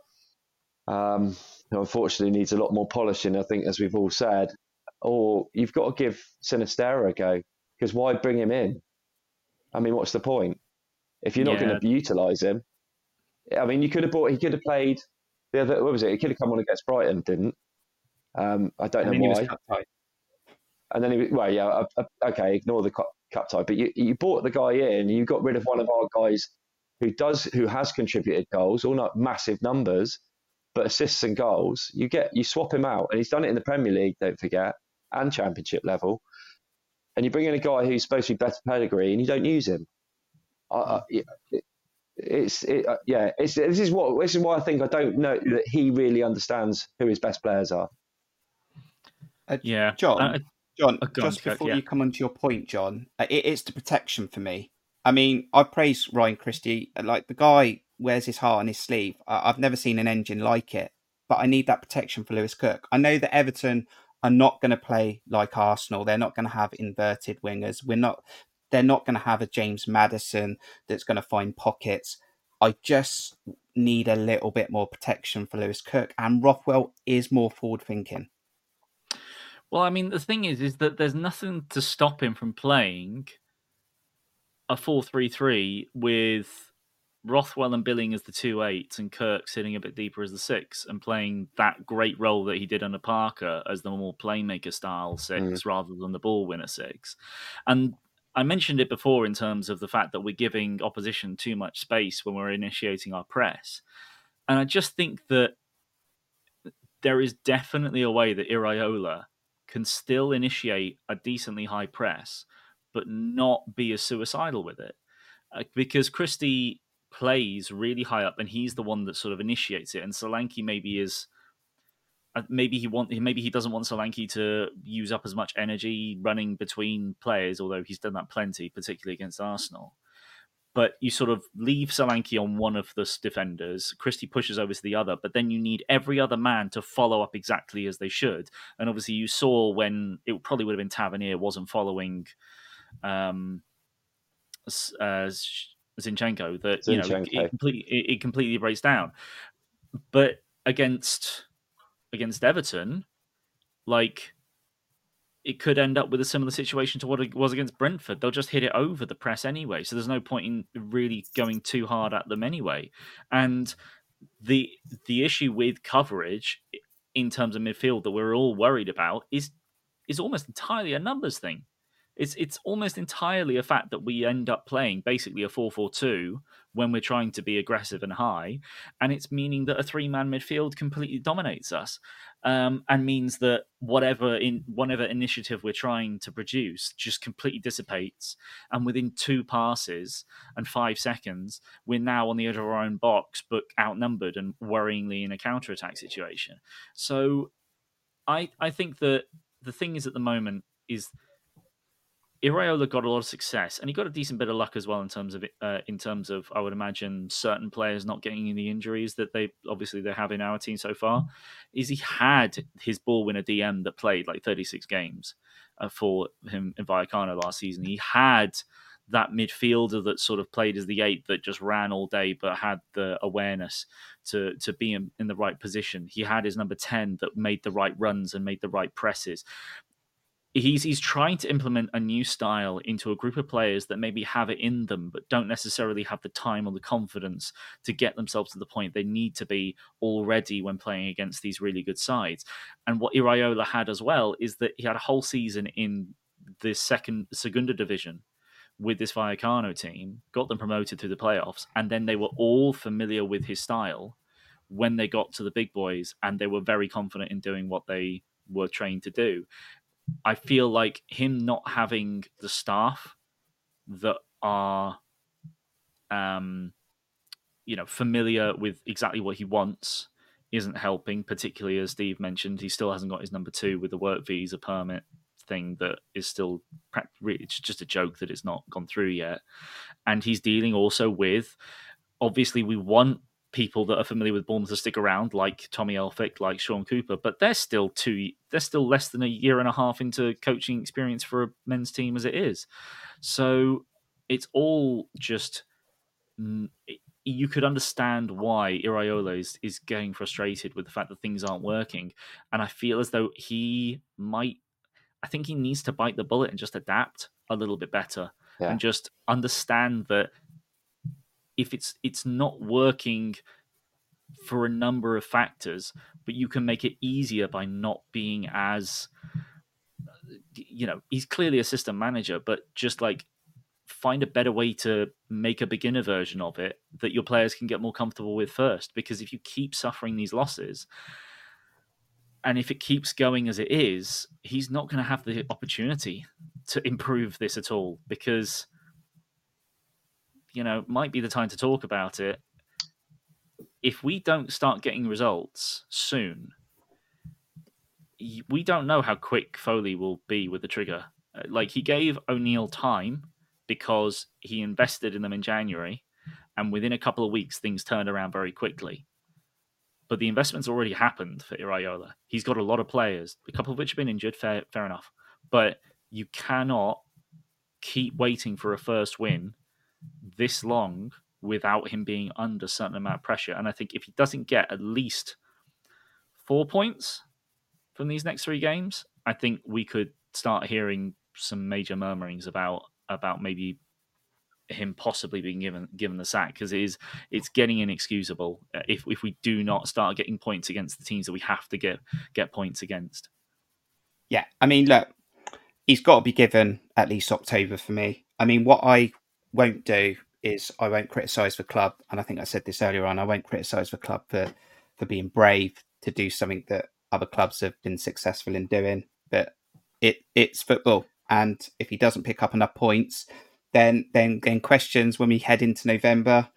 um, who unfortunately needs a lot more polishing, I think, as we've all said, or you've got to give Sinisterra a go because why bring him in? I mean, what's the point if you're not Yeah. going to utilise him? I mean, you could have bought. He could have played the other. What was it? He could have come on against Brighton, didn't? Um, I don't know why. was cut tight. And then, he, well, yeah, okay, ignore the cup, cup tie. But you, you bought the guy in, you got rid of one of our guys who does, who has contributed goals, all not massive numbers, but assists and goals. You get, you swap him out, and he's done it in the Premier League. Don't forget, and Championship level. And you bring in a guy who's supposed to be better pedigree, and you don't use him. I, I, it's, it, uh, yeah, it's, this is what, this is why I think I don't know that he really understands who his best players are. Yeah, John, Uh, John, Oh, just before yeah. you come on to your point, John, uh, it, it's the protection for me. I mean, I praise Ryan Christie. uh, Like the guy wears his heart on his sleeve. I, I've never seen an engine like it. But I need that protection for Lewis Cook. I know that Everton are not going to play like Arsenal. They're not going to have inverted wingers. We're not. They're not going to have a James Maddison that's going to find pockets. I just need a little bit more protection for Lewis Cook. And Rothwell is more forward thinking. Well, I mean, the thing is, is that there's nothing to stop him from playing a four-three-three with Rothwell and Billing as the two eights and Kirk sitting a bit deeper as the six and playing that great role that he did under Parker as the more playmaker style six mm. rather than the ball winner six. And I mentioned it before in terms of the fact that we're giving opposition too much space when we're initiating our press. And I just think that there is definitely a way that Iraola can still initiate a decently high press, but not be as suicidal with it. Uh, because Christie plays really high up, and he's the one that sort of initiates it. And Solanke maybe is, uh, maybe he want, maybe he doesn't want Solanke to use up as much energy running between players, although he's done that plenty, particularly against Arsenal. But you sort of leave Solanke on one of the defenders. Christie pushes over to the other, but then you need every other man to follow up exactly as they should. And obviously, you saw when it probably would have been Tavernier wasn't following um, uh, Zinchenko that you know it completely it, it completely breaks down. But against against Everton, like it could end up with a similar situation to what it was against Brentford. They'll just hit it over the press anyway, so there's no point in really going too hard at them anyway. And the the issue with coverage in terms of midfield that we're all worried about is is almost entirely a numbers thing. It's it's almost entirely a fact that we end up playing basically a 4-4-2 when we're trying to be aggressive and high, and it's meaning that a three-man midfield completely dominates us, um, and means that whatever in whatever initiative we're trying to produce just completely dissipates, and within two passes and five seconds, we're now on the edge of our own box, but outnumbered and worryingly in a counter-attack situation. So, I I think that the thing is at the moment is Iraola got a lot of success, and he got a decent bit of luck as well in terms of uh, in terms of I would imagine certain players not getting the injuries that they obviously they have in our team so far. Is he had his ball winner DM that played like 36 games uh, for him in Vallecano last season. He had that midfielder that sort of played as the eight that just ran all day but had the awareness to to be in, in the right position. He had his number 10 that made the right runs and made the right presses he's he's trying to implement a new style into a group of players that maybe have it in them but don't necessarily have the time or the confidence to get themselves to the point they need to be already when playing against these really good sides. And what Iraola had as well is that he had a whole season in the second Segunda division with this Vallecano team, got them promoted through the playoffs, and then they were all familiar with his style when they got to the big boys and they were very confident in doing what they were trained to do. I feel like him not having the staff that are, um, you know, familiar with exactly what he wants isn't helping. Particularly as Steve mentioned, he still hasn't got his number two with the work visa permit thing that is still it's just a joke that it's not gone through yet and he's dealing also with obviously we want people that are familiar with Bournemouth to stick around, like Tommy Elphick, like Shaun Cooper, but they're still two. They're still less than a year and a half into coaching experience for a men's team as it is. So it's all just. Mm, you could understand why Iraola is, is getting frustrated with the fact that things aren't working, and I feel as though he might. I think he needs to bite the bullet and just adapt a little bit better, yeah. and just understand that if it's it's not working for a number of factors, but you can make it easier by not being as you know, he's clearly a system manager, but just like find a better way to make a beginner version of it that your players can get more comfortable with first. Because if you keep suffering these losses, and if it keeps going as it is, he's not going to have the opportunity to improve this at all because you know, might be the time to talk about it. If we don't start getting results soon, we don't know how quick Foley will be with the trigger. Uh, like he gave O'Neil time because he invested in them in January, and within a couple of weeks things turned around very quickly. But the investment's already happened for Iraola. He's got a lot of players, a couple of which have been injured. Fair, fair enough. But you cannot keep waiting for a first win this long without him being under a certain amount of pressure. And I think if he doesn't get at least four points from these next three games, I think we could start hearing some major murmurings about about maybe him possibly being given given the sack because it is it's getting inexcusable uh, if if we do not start getting points against the teams that we have to get get points against. Yeah, I mean, look, he's got to be given at least October for me. I mean, what I won't do is I won't criticise the club, and I think I said this earlier on. I won't criticise the club for for being brave to do something that other clubs have been successful in doing. But it it's football, and if he doesn't pick up enough points, then then then questions when we head into November,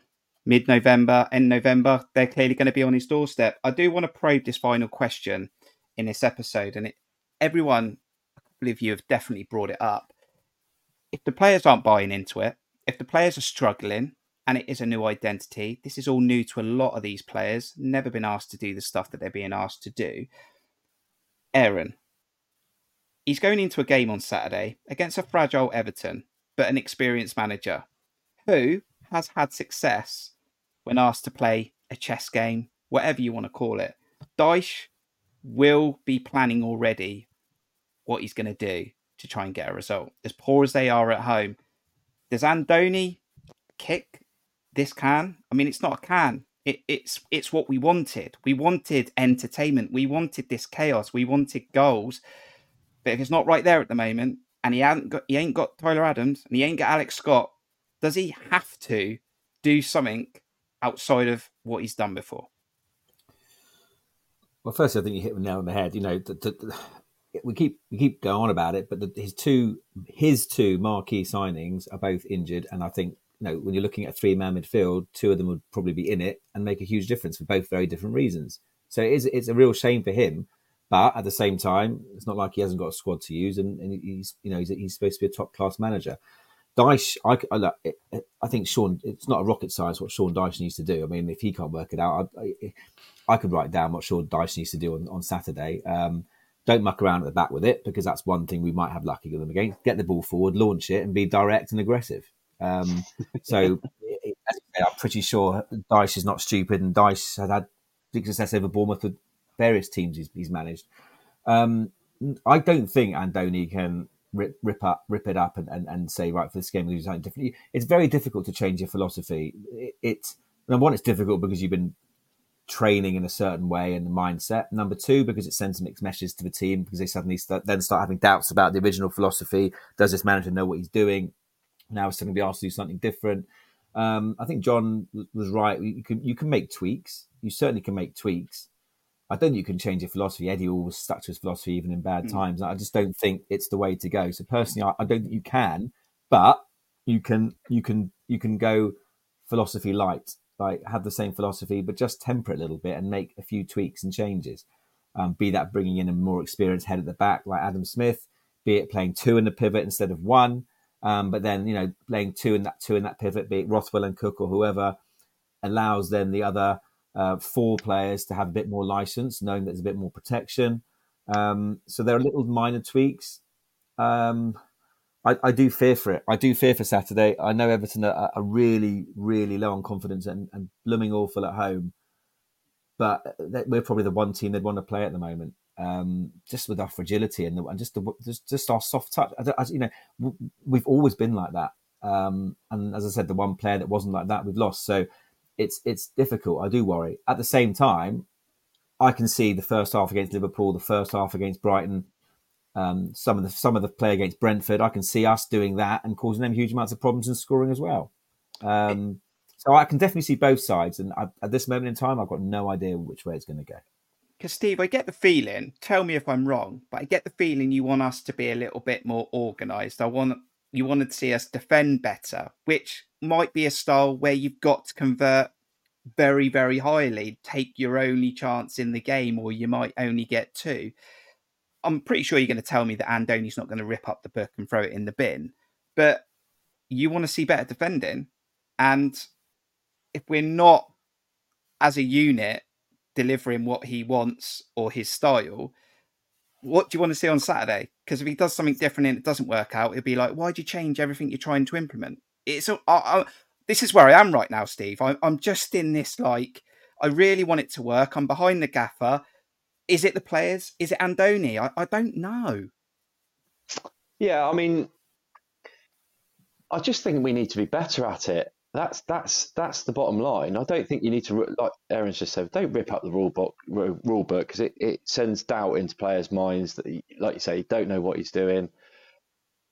mid November, end November, they're clearly going to be on his doorstep. I do want to probe this final question in this episode, and it, everyone, I believe you have definitely brought it up. If the players aren't buying into it, if the players are struggling and it is a new identity, this is all new to a lot of these players, never been asked to do the stuff that they're being asked to do. Aaron, he's going into a game on Saturday against a fragile Everton, but an experienced manager who has had success when asked to play a chess game, whatever you want to call it. Dyche will be planning already what he's going to do to try and get a result. As poor as they are at home, does Andoni kick this can? I mean, it's not a can. It, it's it's what we wanted. We wanted entertainment. We wanted this chaos. We wanted goals. But if it's not right there at the moment, and he hasn't got, he ain't got Tyler Adams, and he ain't got Alex Scott, does he have to do something outside of what he's done before? Well, first, I think you hit the nail on the head. You know, the, the, we keep we keep going on about it, but the, his two his two marquee signings are both injured, and I think you know when you're looking at three man midfield, two of them would probably be in it and make a huge difference for both very different reasons. So it is it's a real shame for him But at the same time, it's not like he hasn't got a squad to use, and, and he's you know he's, he's supposed to be a top class manager. Dyche, I, I, I, think Sean. It's not a rocket science what Sean Dyche needs to do. I mean, if he can't work it out, I, I could write down what Sean Dyche needs to do on, on Saturday. Um, don't muck around at the back with it because that's one thing we might have lucky with them again. Get the ball forward, launch it, and be direct and aggressive. Um, [LAUGHS] so I'm pretty sure Dyche is not stupid, and Dyche has had big success over Bournemouth with various teams he's, he's managed. Um, I don't think Andoni can rip, rip up, rip it up, and, and, and say right for this game we do something different. It's very difficult to change your philosophy. It, it number one, it's difficult because you've been training in a certain way and the mindset. Number two, because it sends mixed messages to the team because they suddenly start, then start having doubts about the original philosophy. Does this manager know what he's doing? Now he's going to be asked to do something different. Um, I think John was right. You can you can make tweaks. You certainly can make tweaks. I don't think you can change your philosophy. Eddie always stuck to his philosophy even in bad mm. times. I just don't think it's the way to go. So personally, I, I don't think you can, but you can you can you can go philosophy light like have the same philosophy, but just temper it a little bit and make a few tweaks and changes. Um, be that bringing in a more experienced head at the back like Adam Smith, be it playing two in the pivot instead of one, um, but then you know playing two in that two in that pivot, be it Rothwell and Cook or whoever, allows then the other uh, four players to have a bit more license, knowing that there's a bit more protection. Um, so there are little minor tweaks. Um, I, I, do fear for it. I do fear for Saturday. I know Everton are, are really, really low on confidence and, and blooming awful at home, but we're probably the one team they'd want to play at the moment. Um, just with our fragility and, the, and just, the, just just our soft touch. As, you know, we've always been like that. Um, and as I said, the one player that wasn't like that, we've lost. So it's it's difficult. I do worry. At the same time, I can see the first half against Liverpool, the first half against Brighton um, some of the some of the play against Brentford, I can see us doing that and causing them huge amounts of problems and scoring as well. Um, so I can definitely see both sides, and I, at this moment in time, I've got no idea which way it's going to go. Because Steve, I get the feeling. Tell me if I'm wrong, but I get the feeling you want us to be a little bit more organised. I want you wanted to see us defend better, which might be a style where you've got to convert very, very highly, take your only chance in the game, or you might only get two. I'm pretty sure you're going to tell me that Andoni's not going to rip up the book and throw it in the bin, but you want to see better defending. And if we're not, as a unit, delivering what he wants or his style, what do you want to see on Saturday? Because if he does something different and it doesn't work out, it'd be like, why'd you change everything you're trying to implement? It's I, this is where I am right now, Steve. I, I'm just in this like I really want it to work. I'm behind the gaffer. Is it the players? Is it Andoni? I, I don't know. Yeah, I mean, I just think we need to be better at it. That's that's that's the bottom line. I don't think you need to, like Aaron's just said, don't rip up the rule book rule book because it, it sends doubt into players' minds that, like you say, don't know what he's doing.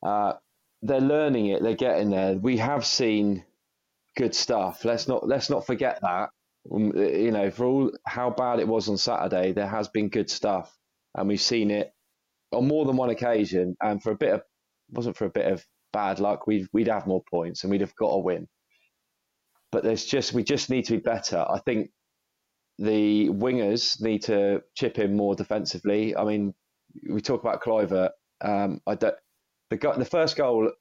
Uh, they're learning it. They're getting there. We have seen good stuff. Let's not let's not forget that. Um, you know, for all how bad it was on Saturday, there has been good stuff, and we've seen it on more than one occasion. And for a bit of wasn't for a bit of bad luck, we'd we'd have more points and we'd have got a win. But there's just we just need to be better. I think the wingers need to chip in more defensively. I mean, we talk about Kluivert. Um, I don't, the the first goal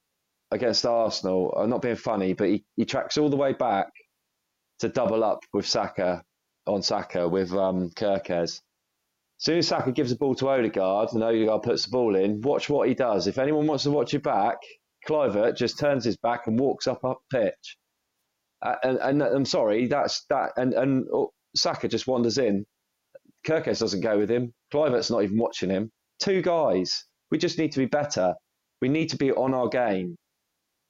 against Arsenal. I'm not being funny, but he, he tracks all the way back to double up with Saka on Saka with um, Kerkez. As soon as Saka gives the ball to Odegaard and Odegaard puts the ball in, watch what he does. If anyone wants to watch it back, Kluivert just turns his back and walks up up pitch. Uh, and, and, I'm sorry, that's that. And, and oh, Saka just wanders in. Kerkez doesn't go with him. Kluivert's not even watching him. Two guys. We just need to be better. We need to be on our game.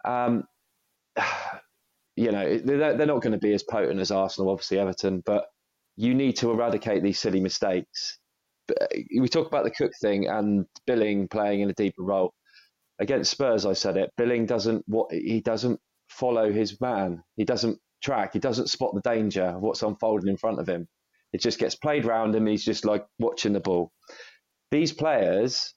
Um, [SIGHS] you know, they're, not going to be as potent as Arsenal, obviously Everton, but you need to eradicate these silly mistakes. Uh, we talk about the Cook thing and Billing playing in a deeper role against Spurs. I said it. Billing doesn't what he doesn't follow his man. He doesn't track. He doesn't spot the danger of what's unfolding in front of him. It just gets played round him. He's just like watching the ball. These players,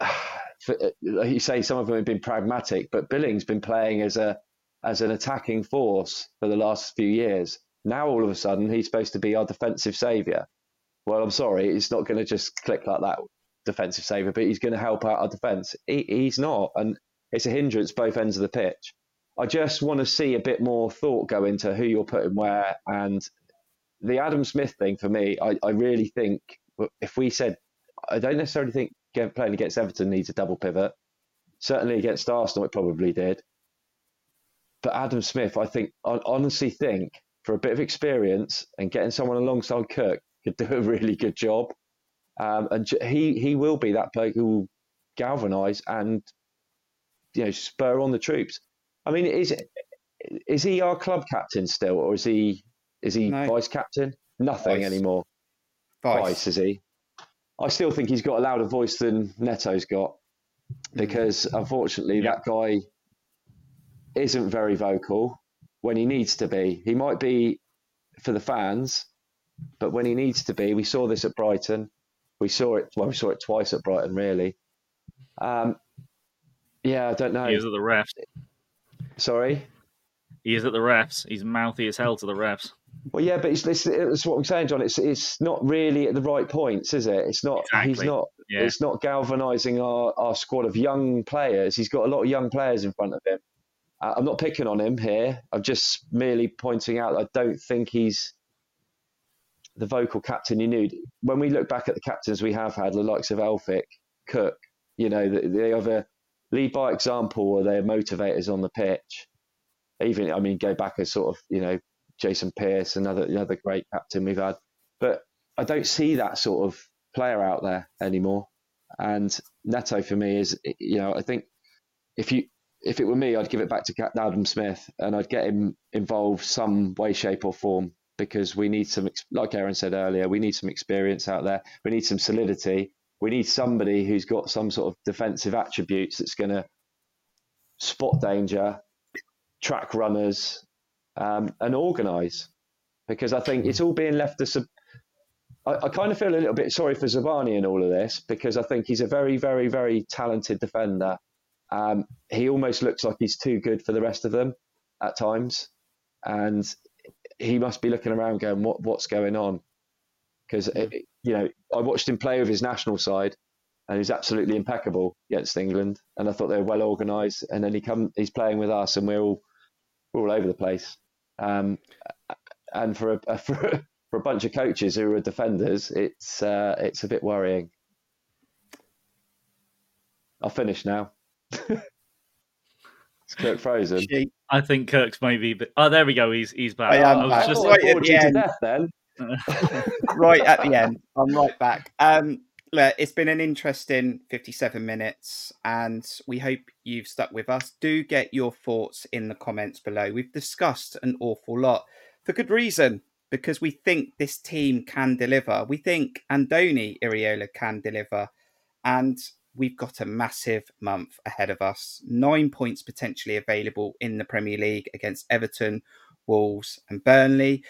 [SIGHS] like you say, some of them have been pragmatic, but Billing's been playing as a as an attacking force for the last few years. Now all of a sudden he's supposed to be our defensive saviour. Well, I'm sorry, it's not going to just click like that defensive saviour, but he's going to help out our defence. He, he's not, and it's a hindrance both ends of the pitch. I just want to see a bit more thought go into who you're putting where. And the Adam Smith thing for me, I, I really think if we said, I don't necessarily think playing against Everton needs a double pivot. Certainly against Arsenal, it probably did. But Adam Smith, I think, I honestly think for a bit of experience and getting someone alongside Kirk could do a really good job. Um, and he he will be that bloke who will galvanise and you know spur on the troops. I mean, is is he our club captain still, or is he is he no. vice captain? Nothing vice. anymore. Vice. vice. is he? I still think he's got a louder voice than Neto's got, hmm. because unfortunately yeah. that guy isn't very vocal when he needs to be. He might be for the fans, but when he needs to be, we saw this at Brighton. We saw it. Well, we saw it twice at Brighton, really. Um, yeah, I don't know. He was at the refs. Sorry. He is at the refs. He's mouthy as hell to the refs. Well, yeah, but it's, it's, it's, what I'm saying, John. It's it's not really at the right points, is it? It's not. Exactly. He's not. Yeah. It's not galvanising our, our squad of young players. He's got a lot of young players in front of him. I'm not picking on him here. I'm just merely pointing out. I don't think he's the vocal captain you need. When we look back at the captains we have had, the likes of Elphick, Cook, you know, they either lead by example or they're motivators on the pitch. Even, I mean, go back as sort of, you know, Jason Pearce, another another great captain we've had. But I don't see that sort of player out there anymore. And Neto for me is, you know, I think if you if it were me, I'd give it back to Adam Smith and I'd get him involved some way, shape, or form because we need some, like Aaron said earlier, we need some experience out there. We need some solidity. We need somebody who's got some sort of defensive attributes that's going to spot danger, track runners, um, and organise. Because I think it's all being left to. I, I kind of feel a little bit sorry for Zabarnyi in all of this because I think he's a very, very, very talented defender. Um, he almost looks like he's too good for the rest of them at times, and he must be looking around going, "What what's going on?" Because you know, I watched him play with his national side, and he's absolutely impeccable against England, and I thought they were well organised. And then he come, he's playing with us, and we're all we're all over the place. Um, and for a, a [LAUGHS] for a, for a bunch of coaches who are defenders, it's uh, it's a bit worrying. I'll finish now. Is Kirk frozen? I think Kirk's maybe. But oh, there we go. He's he's back. I am I was back. just right at the end. Death, then. [LAUGHS] right at the end. I'm right back. Um, look, it's been an interesting 57 minutes, and we hope you've stuck with us. Do get your thoughts in the comments below. We've discussed an awful lot for good reason because we think this team can deliver. We think Andoni Iraola can deliver, and we've got a massive month ahead of us. Nine points potentially available in the Premier League against Everton, Wolves, and Burnley.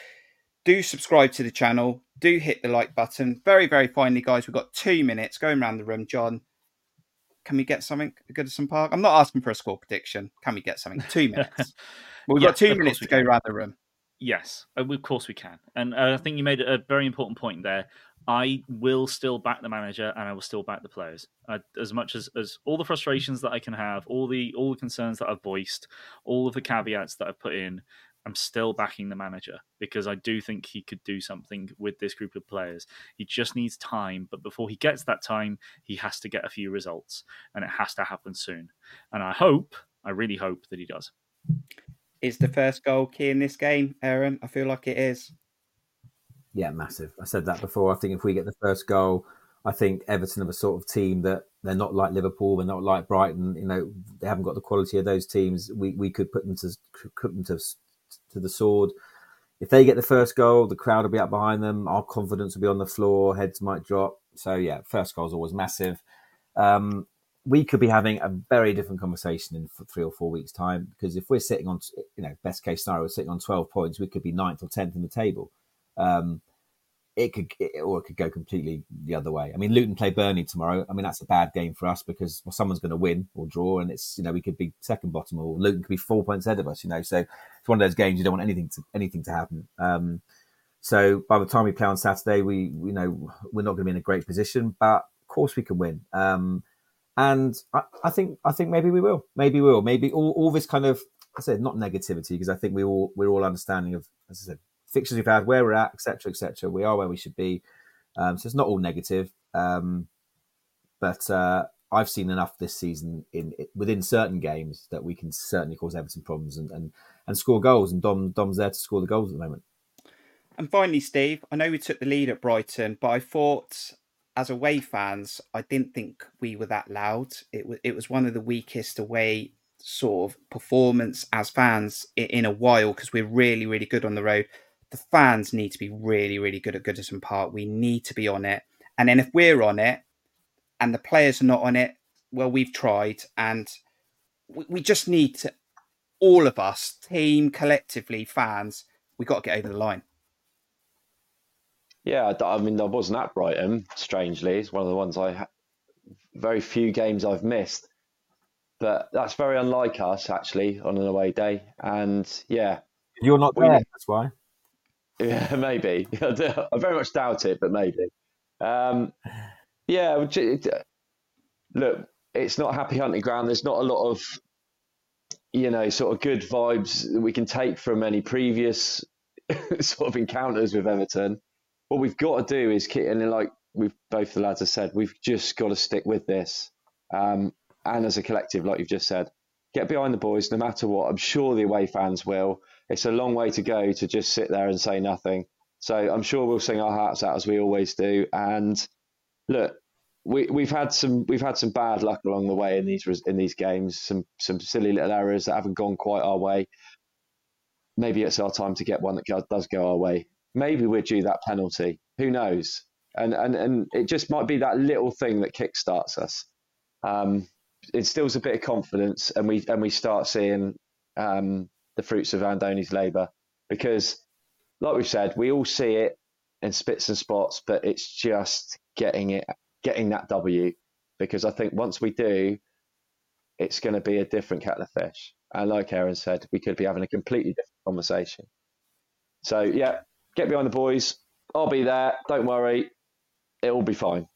Do subscribe to the channel. Do hit the like button. Very, very finally, guys, we've got two minutes going around the room. John, can we get something good at Goodison Park? I'm not asking for a score prediction. Can we get something? Two [LAUGHS] minutes. well, we've got two minutes to go around the room. Yes, of course we can. And uh, I think you made a very important point there. I will still back the manager and I will still back the players. Uh, as much as, as all the frustrations that I can have, all the all the concerns that I've voiced, all of the caveats that I've put in, I'm still backing the manager because I do think he could do something with this group of players. He just needs time, but before he gets that time, he has to get a few results and it has to happen soon. And I hope, I really hope that he does. Is the first goal key in this game, Aaron? I feel like it is. Yeah, massive. I said that before. I think if we get the first goal, I think Everton are a sort of team that they're not like Liverpool, they're not like Brighton. You know, they haven't got the quality of those teams. We we could put them to put them to to the sword. If they get the first goal, the crowd will be up behind them. Our confidence will be on the floor. Heads might drop. So yeah, first goal is always massive. Um, we could be having a very different conversation in three or four weeks' time because if we're sitting on, you know, best case scenario, we're sitting on twelve points, we could be ninth or tenth in the table. Um, it could, or it could go completely the other way. I mean, Luton play Burnley tomorrow. I mean, that's a bad game for us because well, someone's going to win or draw, and it's you know we could be second bottom, or Luton could be four points ahead of us. You know, so it's one of those games you don't want anything to anything to happen. Um, So by the time we play on Saturday, we you know we're not going to be in a great position, but of course we can win. Um, and I, I, think I think maybe we will. Maybe we will. Maybe all, all this kind of I said not negativity because I think we all we're all understanding of as I said fixtures we've had, where we're at, etc., etc. We are where we should be. Um, so it's not all negative. Um, but uh, I've seen enough this season in within certain games that we can certainly cause Everton problems and, and, and score goals. And Dom Dom's there to score the goals at the moment. And finally, Steve, I know we took the lead at Brighton, but I thought as away fans, I didn't think we were that loud. It was it was one of the weakest away sort of performance as fans in, in a while because we're really really good on the road. The fans need to be really really good at Goodison Park. We need to be on it, and then if we're on it, and the players are not on it, well, we've tried, and we, we just need to all of us, team, collectively, fans, we got to get over the line. Yeah, I mean, I wasn't at Brighton. Strangely, it's one of the ones I ha- very few games I've missed, but that's very unlike us actually on an away day. And yeah, you're not there. That's why. Yeah, [LAUGHS] maybe. [LAUGHS] I very much doubt it, but maybe. Um, yeah, look, it's not happy hunting ground. There's not a lot of, you know, sort of good vibes that we can take from any previous [LAUGHS] sort of encounters with Everton what we've got to do is and like we've both the lads have said, we've just got to stick with this. Um, and as a collective, like you've just said, get behind the boys no matter what. I'm sure the away fans will. It's a long way to go to just sit there and say nothing. So I'm sure we'll sing our hearts out as we always do. And look, we, we've had some we've had some bad luck along the way in these in these games. Some some silly little errors that haven't gone quite our way. Maybe it's our time to get one that does go our way maybe we're due that penalty. Who knows? And and and it just might be that little thing that kickstarts us. Um, instills a bit of confidence, and we and we start seeing um, the fruits of Andoni's labour. Because, like we've said, we all see it in spits and spots, but it's just getting it, getting that W. Because I think once we do, it's going to be a different kettle of fish. And like Aaron said, we could be having a completely different conversation. So yeah, Get behind the boys. I'll be there. Don't worry. It will be fine.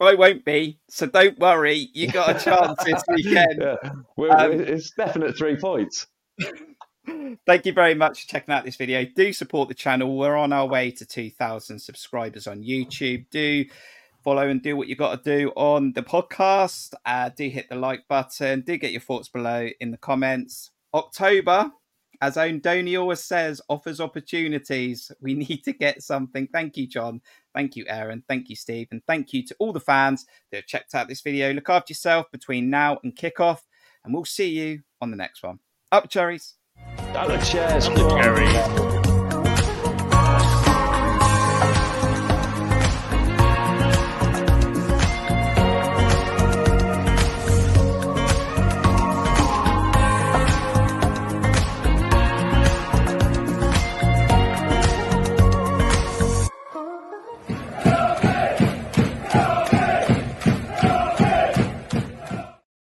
I won't be, so don't worry. You got a chance this [LAUGHS] weekend. Yeah. Um, it's definite three points. [LAUGHS] Thank you very much for checking out this video. Do support the channel. We're on our way to 2,000 subscribers on YouTube. Do follow and do what you got to do on the podcast. Uh, do hit the like button. Do get your thoughts below in the comments. October as Andoni always says, offers opportunities. We [LAUGHS] need to get something. Thank you, John. Thank you, Aaron. Thank you, Steve. And thank you to all the fans that have checked out this video. Look after yourself between now and kickoff, and we'll see you on the next one. Up, cherries. Up, cherries. Up, cherries.